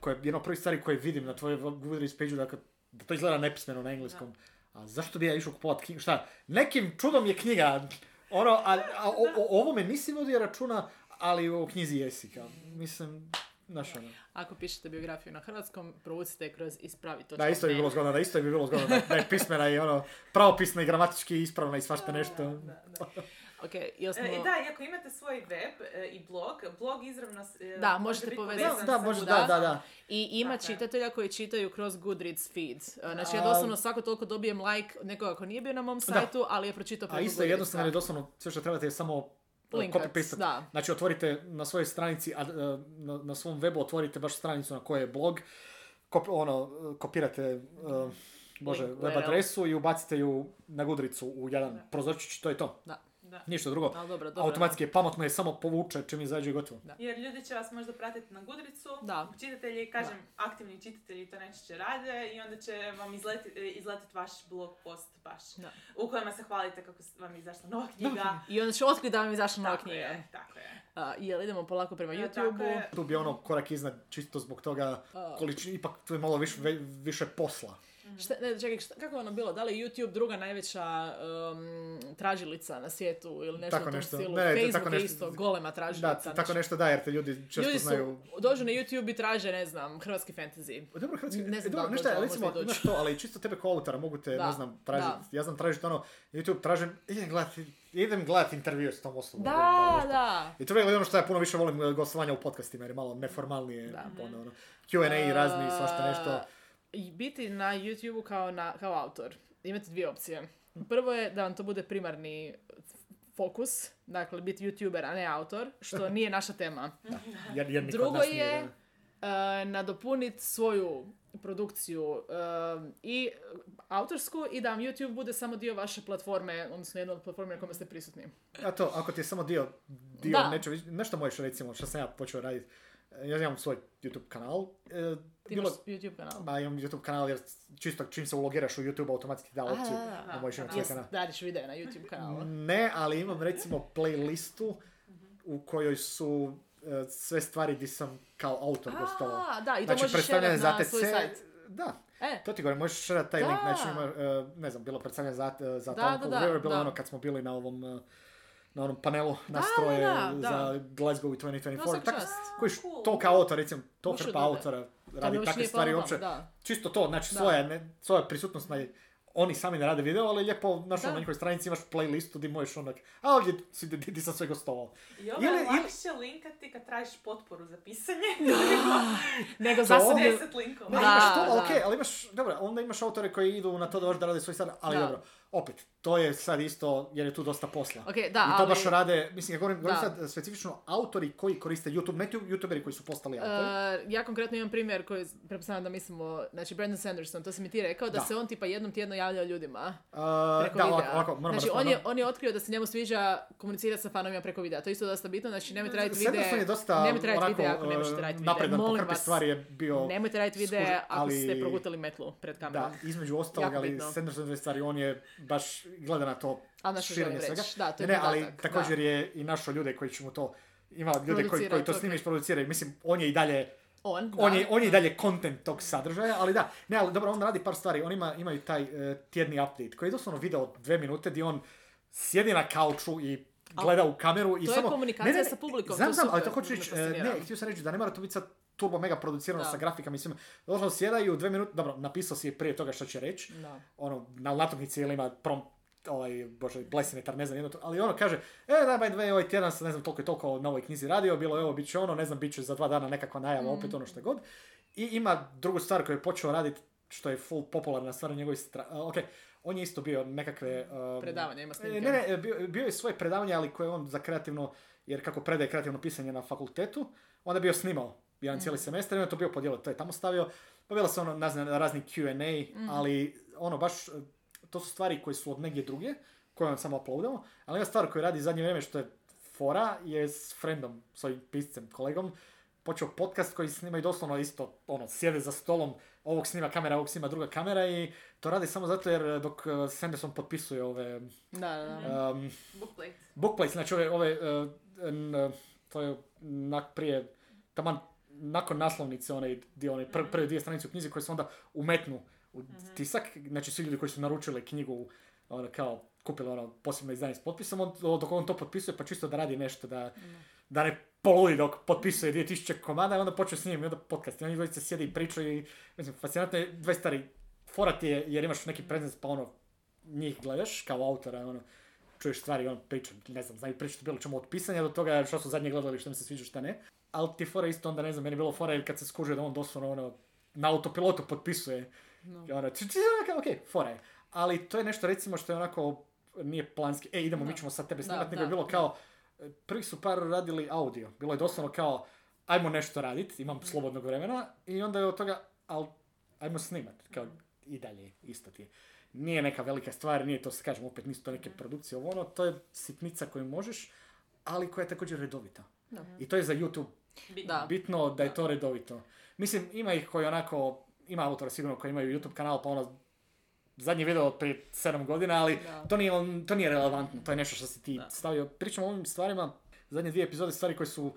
koja je jedna od prvih stvari koje vidim na tvojoj Goodreads page dakle, da to izgleda nepismeno na engleskom. A zašto bi ja išao kupovat knjigu? Šta? Nekim čudom je knjiga, ono, a, a o, o ovome nisi vodio računa, ali u knjizi jesi, kao. Mislim, znaš ono. Ako pišete biografiju na hrvatskom, provucite kroz ispravi to. Da, isto bi bilo zgodno, da isto bi bilo zgodno, da, da je pismena i ono, pravopisna i gramatički ispravna i svašta nešto. Da, da. Ok, jel smo... E, da, i ako imate svoj web e, i blog, blog izravno... e, Da, može možete povezati. Da, može, da, da, da. I ima je. čitatelja koji čitaju kroz Goodreads feed. E, Znači ja A- doslovno svako toliko dobijem like nekoga ko nije bio na mom sajtu, ali je pročitao A preko isto je jednostavno jer Goodreadsa. doslovno sve što trebate je samo Linkat, copy paste. da. Znači otvorite na svojoj stranici, a, e, na, na svom webu otvorite baš stranicu na kojoj je blog, kop, ono, e, kopirate e, bože, Link web adresu i ubacite ju na Gudricu u jedan Da. prozorčić, to je to. Da. Da. Ništa drugo. Ali dobro, dobro. Automatski je pametno je samo povuče čim izađe i gotovo. Da. Jer ljudi će vas možda pratiti na Gudricu, Da. čitatelji, kažem, aktivni čitatelji to najčešće rade i onda će vam izletiti izletit vaš blog post baš. Da. U kojima se hvalite kako vam je izašla nova knjiga. I onda će otkriti da vam je izašla nova knjiga. je, tako je. A, jel idemo polako prema E, YouTube-u? je. Tu bi ono korak iznad čisto zbog toga količini, ipak tu je malo više, više posla. Šta, ne, čekaj, šta, kako je ono bilo? Da li je YouTube druga najveća um, tražilica na svijetu ili nešto Tako u tom nešto. stilu? Ne, Facebook tako je nešto- isto golema tražilica. Da, tako znači, nešto da, jer te ljudi često Ljudi su, znaju... dođu na YouTube i traže, ne znam, hrvatski fantasy. Dobro, hrvatski, Ne znam e, dobro, da li nešto, recimo, imaš to, ali čisto tebe kao autora mogu te, Da, ne znam, tražiti. Ja znam tražiti ono, YouTube tražim, idem gledat, idem gledat intervju s tom osobom. Da, da. I to je ono što ja puno više volim gostovanja u podcastima, jer je malo neformalnije, Da. pa ono, Q&A razni, svašta nešto. Biti na YouTube kao, na, kao autor. Imate dvije opcije. Prvo je da vam to bude primarni fokus, dakle biti YouTuber, a ne autor, što nije naša tema. Jer, jer Drugo nije, je uh, nadopuniti svoju produkciju um, i autorsku i da vam YouTube bude samo dio vaše platforme, odnosno jedna od platforme na kojima ste prisutni. A to, ako ti je samo dio, dio Da. nešto možeš recimo, što sam ja počeo raditi, ja imam svoj YouTube kanal, e, Ti bilo, imaš YouTube kanal. ma imam YouTube kanal jer čisto čim se ulogiraš u YouTube automatski da opciju da, da, da da. možeš imati svoj kanal. radiš videa na YouTube kanalu. Ne, ali imam recimo playlistu u kojoj su e, sve stvari gdje sam kao autor gostovao. Da, i to Znači, možeš predstavljanje na za svoj TC, sajt. da, E, to ti govorim, možeš šerat taj Da. link, znači ima, e, ne znam, bilo predstavljanje za, za Da, da, da, River, bilo da. ono kad smo bili na ovom, e, na onom panelu nastroje da, da, za Glasgow i 2024. No, svaka Tako, kojiš, Cool. to kao autor, recimo, to hrpa autora to radi takve stvari uopće. Čisto to, znači svoja, ne, svoja prisutnost na oni sami ne rade video, ali lijepo, znaš, Da. na njihovoj stranici imaš playlistu gdje možeš onak, a ovdje si, di, di sam sve gostovao. I ovo je Ili- ili- lakše linkati kad tražiš potporu za pisanje. Nego To? zasebno... Deset linkova. Ne, Da, imaš to, da. ali okej, ali imaš, dobro, onda imaš autore koji idu na to da možeš da rade svoj sad, ali Da. dobro. Opet, to je sad isto, jer je tu dosta posla. Ok, da, I to ali... baš rade, mislim, ja govorim, govorim sad specifično autori koji koriste YouTube, ne tu- youtuberi koji su postali autori. Uh, ja konkretno imam primjer koji pretpostavljam da mislimo, znači Brandon Sanderson, to si mi ti rekao, da, Da. se on tipa jednom tjedno javlja ljudima Uh, preko da, videa. ovako, ovako, moram znači on je, on je otkrio da se njemu sviđa komunicirati sa fanovima preko videa, to je isto dosta bitno, znači nemojte raditi Sanderson videe, je dosta nemojte raditi onako, videa ako ne možete raditi videa, napredan molim vas, stvari je bio... nemojte raditi videe ako ali- ste progutali metlu pred kamerom. Da, između ostalog, ali. Sanderson stvari, on je baš gleda na to širenje svega. da, to je ne, ne, ali također da. je i našo ljude koji će mu to, ima ljude koji, koji to snime i isproduciraju. Mislim, on je i dalje, On, on je, on je i dalje content tog sadržaja, ali da, ne, ali dobro, on radi par stvari. On ima, imaju taj eh, tjedni update koji je doslovno video od dve minute gdje on sjedi na kauču i gleda u kameru i to je samo... komunikacija sa publikom, Znam, to je znam, ali to hoću to me reći, fascinira. ne, htio sam reći da ne mora to biti sad turbo mega producirano Da. sa grafikama i svima. Doslovno sjeda i u dve minute, dobro, napisao si je prije toga što će reći, Da. ono, na natuknici ili ima prom, ovaj, bože, blesimetar, ne znam, jedno to, ali ono kaže, e, da, by the ovaj tjedan sam, ne znam, toliko i toliko na ovoj knjizi radio, bilo je ovo, bit će ono, ne znam, bit će za dva dana nekakva najava, opet ono što god. I ima drugu stvar koju je počeo raditi, što je full popularna stvar na njegovoj strani, ok, on je isto bio nekakve... um, Predavanja, ima e, snimke. Ne, ne, bio, bio je svoje predavanje, ali koje on za kreativno, jer kako predaje kreativno pisanje na fakultetu, onda je bio snimao jedan cijeli semestar i on je to bio podijelio, to je tamo stavio. Pa bilo se ono, znam, razni Q&A, ali ono baš, e, to su stvari koje su od negdje druge, koje on samo uploadao, ali jedna stvar koju radi zadnje vrijeme što je fora je s friendom, svojim piscem, kolegom, počeo podcast koji snimaju doslovno isto, ono, sjede za stolom, ovog snima kamera, ovog snima druga kamera i to radi samo zato jer dok e, Sanderson potpisuje ove Da, da, da. um, Bookplate. bookplates, znači ove, ove uh, n- to je nak prije, taman nakon naslovnice, onaj dio, onaj pr- prve dvije stranice u knjizi koje se onda umetnu u tisak, znači svi ljudi koji su naručili knjigu, ono, kao kupili ono posebno izdanje s potpisom, on, dok on to potpisuje, pa čisto da radi nešto, da, da ne poludi dok potpisuje 2000 komada, i onda počne s njim, i onda podcast, i oni dvojice sjede i pričaju i, mislim, fascinantno je, dve stvari, fora ti je, jer imaš neki prezent, pa ono, njih gledaš kao autora, ono, čuješ stvari, on priča, ne znam, znaju pričati bilo čemu od pisanja do toga što su zadnje gledali, što mi se sviđa, šta ne. Ali ti fora isto onda, ne znam, meni je bilo fora jer kad se skužuje da on doslovno ono, na autopilotu potpisuje. I ono, či- či- ono, ok, fora je. Ali to je nešto recimo što je onako, nije planski, e idemo, mi Da. ćemo sad tebe snimati, nego je bilo kao, prvi su par radili audio. Bilo je doslovno kao, ajmo nešto raditi, imam slobodnog vremena i onda je od toga, ali ajmo snimat, kao i dalje, isto ti je. Nije neka velika stvar, nije to, kažem, opet nisu to neke produkcije, ovo ono, to je sitnica koju možeš, ali koja je također redovita. Da. I to je za YouTube Bitno. Da. bitno da je to redovito. Mislim, ima ih koji onako, ima autora sigurno koji imaju YouTube kanal, pa ono, zadnji video od prije 7 godina, ali Da. to, nije, to nije relevantno, to je nešto što si ti Da. stavio. Pričamo o ovim stvarima, zadnje dvije epizode, stvari koje su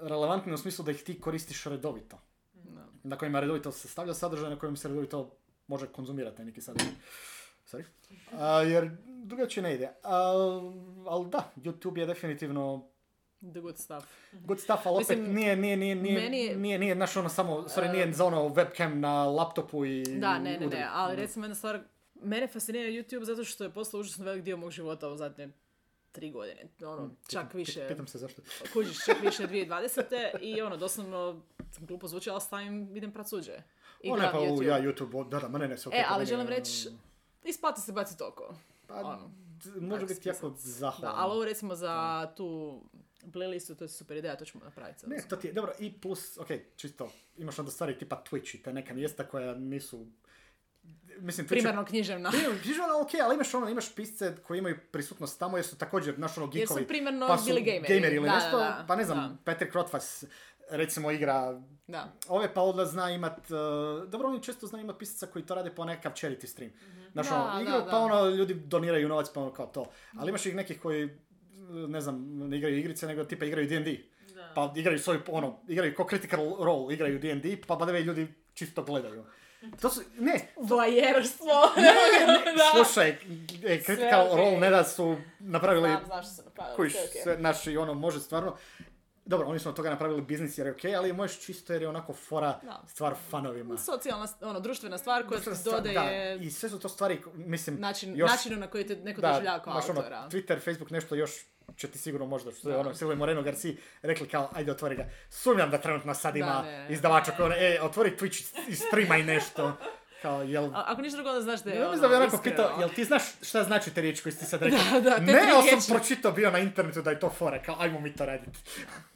relevantne u smislu da ih ti koristiš redovito. Da. Na kojima redovito se stavlja sadržaj, na kojem se redovito može konzumirati taj neki sadržaj. Sorry. A, jer drugačije ne ide. ali da, YouTube je definitivno The good stuff. good stuff, ali opet Mislim, nije, nije, nije, nije, meni- nije, nije, znaš ono samo, sorry, nije za ono webcam na laptopu i Da, ne, ne, udri. ne, ali recimo jedna stvar, mene fascinira YouTube zato što je postao užasno velik dio mog života u zadnje tri godine. Ono, čak Pitam- više, Pitam se zašto. kužiš, čak više 2020. i ono, doslovno, glupo zvuči, ali stavim, idem prat suđe. O ne, Igram pa u, YouTube. ja YouTube, da, da, ma ne, ne, sve E, ali želim reći, isplati se baciti oko. Pa, ono, može biti jako zahvalno. Da, ali ovo recimo za tu playlistu, to je super ideja, to ćemo napraviti. sad. Ne, to ti je, dobro, i plus, ok, čisto, imaš onda stvari tipa Twitch i te neka mjesta koja nisu, mislim, Primarno književna. Primarno književna, ok, ali imaš ono, imaš pisce koji imaju prisutnost tamo jer su također, znaš ono, Jer su geekovi. primarno pa su bili gameri. ili Da, nešto, da, da. pa ne znam, Da. Patrick Rothfuss recimo igra Da. ove pa onda zna imat, uh, dobro oni često znaju imat pisaca koji to rade po nekakav charity stream. Znaš, Da, ono, da. pa ono, ljudi doniraju novac pa ono kao to. Ali imaš ih nekih koji, ne znam, ne igraju igrice, nego tipa igraju D&D. Da. Pa igraju svoj, ono, igraju ko critical role, igraju D&D, pa badeve ljudi čisto gledaju. To su, ne, Vojerstvo. slušaj, e, critical okej. role ne da su napravili Znam, znaš što su napravili. Kojiš, sve okej. sve, naši, ono, može stvarno... Dobro, oni su od toga napravili biznis jer je okej, ali možeš čisto jer je onako fora Da. stvar fanovima. Socijalna, ono, društvena stvar koja Društvena stvar, dodaje Da, i sve su to stvari, mislim, način, još- načinu na koji te neko da, doživljava kao ono, autora. Twitter, Facebook, nešto još će ti sigurno možda, što je Da. ono, Silvio Moreno Garci rekli kao, ajde otvori ga. Sumnjam da trenutno sad Da, ima izdavača koji ono, e, otvori Twitch i streamaj nešto. Kao, jel... A- ako ništa drugo, onda znaš da je Ja ono, mislim da bi onako iskreno. pitao, jel ti znaš šta znači te riječi koje si ti sad rekao? Da, da, te ne, ali sam pročitao bio na internetu da je to fora, kao ajmo mi to raditi.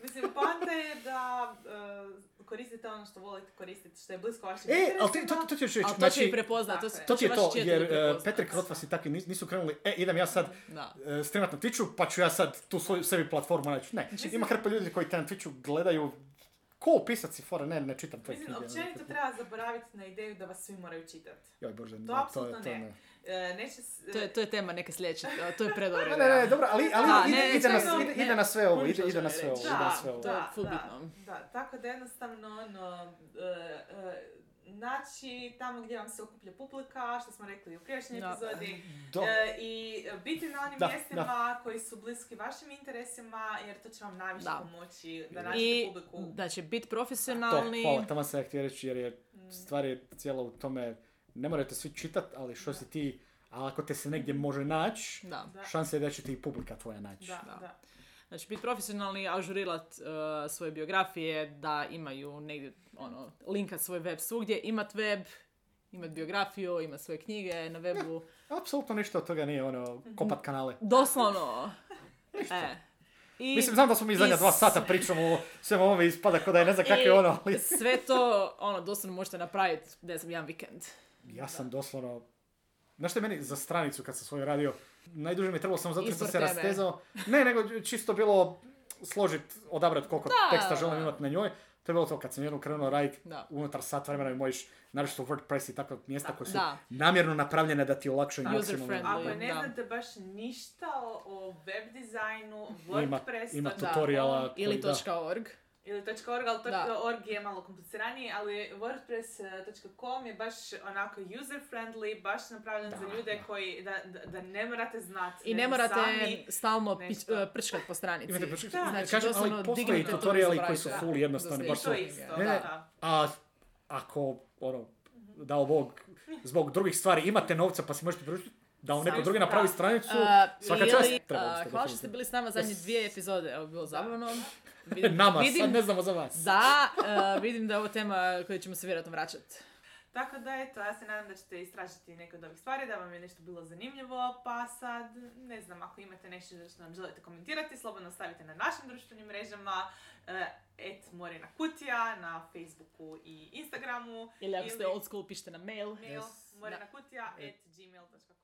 Mislim, poanta je da e, koristite ono što volite koristiti, što je blisko vašim E, ali ti, interesima. to, to, ćeš reći, Ali to će znači, i prepoznat, to, to ti je to, jer uh. Petre Krotvas i takvi nis- nisu krenuli, e, idem ja sad Da. uh, streamat na Twitchu, pa ću ja sad tu svoju sebi platformu naći. Ne, ima hrpa ljudi koji te na Twitchu gledaju, ko pisac si fora, ne, ne čitam tvoje Mislim, knjige. općenito treba zaboraviti na ideju da vas svi moraju čitati. Joj bože, To da, to, je- apsolutno to ne. ne. E, neće s- To je, to je tema neke sljedeće, to je predobro. Ne, ne, ne, dobro, ali, ali Da, ide, ne, ide, na, ide, ide na sve ovo, ide, ide na sve ovo, ide na Da, sve ovo. To je da, full da, bitno. da, tako da jednostavno ono, e, e, naći tamo gdje vam se okuplja publika, što smo rekli u prijašnjoj Da. epizodi, Do, e, i biti na onim Da, mjestima koji su bliski vašim interesima, jer to će vam najviše Da. pomoći da nađete I, publiku. znači, biti to, profesionalni. hvala, tamo sam ja htio reći, jer je Mm. stvar je cijela u tome, ne morate svi čitat, ali što si ti, a ako te se negdje može naći, šansa je da će ti i publika tvoja naći. Da, Da. da. Znači, biti profesionalni, ažurirat uh, svoje biografije, da imaju negdje, ono, linkat svoj web svugdje, imat web, imat biografiju, imat svoje knjige na webu. Apsolutno ništa od toga nije ono, kopat kanale. Doslovno. E. I, Mislim, znam da smo mi zadnja dva sata pričamo o svemu ovome ispada kao da je ne znam kakve i ono, ali... sve to, ono, doslovno možete napraviti, ne znam, jedan vikend. Ja sam doslovno... Znaš što je meni za stranicu kad sam svoju radio, najduže mi je trebalo samo zato što se rastezao. Ne, nego čisto bilo složit, odabrat koliko Da. teksta želim imati na njoj. To je bilo to kad sam jednom krenuo raditi Da. unutar sat vremena i možeš naročito WordPress i takve mjesta koje su Da. namjerno napravljene da ti olakšaju maksimalno. friendly. Ako ne Da. znate baš ništa o, o web dizajnu, Ima, WordPress, ima to- tutoriala Ili koji- da. .org. ili .org, ali Da. .org je malo kompliciraniji, ali wordpress.com je baš onako user friendly, baš napravljen Da, za ljude da. koji, da, da, ne morate znati. I ne morate sami- stalno e, prčkat po stranici. Imate Da. Znači, kažem, ali postoje i dignite to i tutoriali koji su full jednostavni, Da, baš I su... to isto, Ne, da. A ako, ono, dao Bog, zbog drugih stvari imate novca pa si možete priuštiti da vam neko drugi napravi stranicu, A, svaka čast. isto hvala što ste bili s nama zadnje dvije epizode, evo bilo zabavno. Nama, vidim, sad ne znamo za vas. Da, e, vidim da je ovo tema koju ćemo se vjerojatno vraćati. Tako da eto, ja se nadam da ćete istražiti neke od ovih stvari, da vam je nešto bilo zanimljivo, pa sad, ne znam, ako imate nešto što nam želite komentirati, slobodno stavite na našim društvenim mrežama, eh, et Morina Kutija, na Facebooku i Instagramu, Ili ako ste old school, pišite na mail. mail Yes. morinakutija at gmail.com.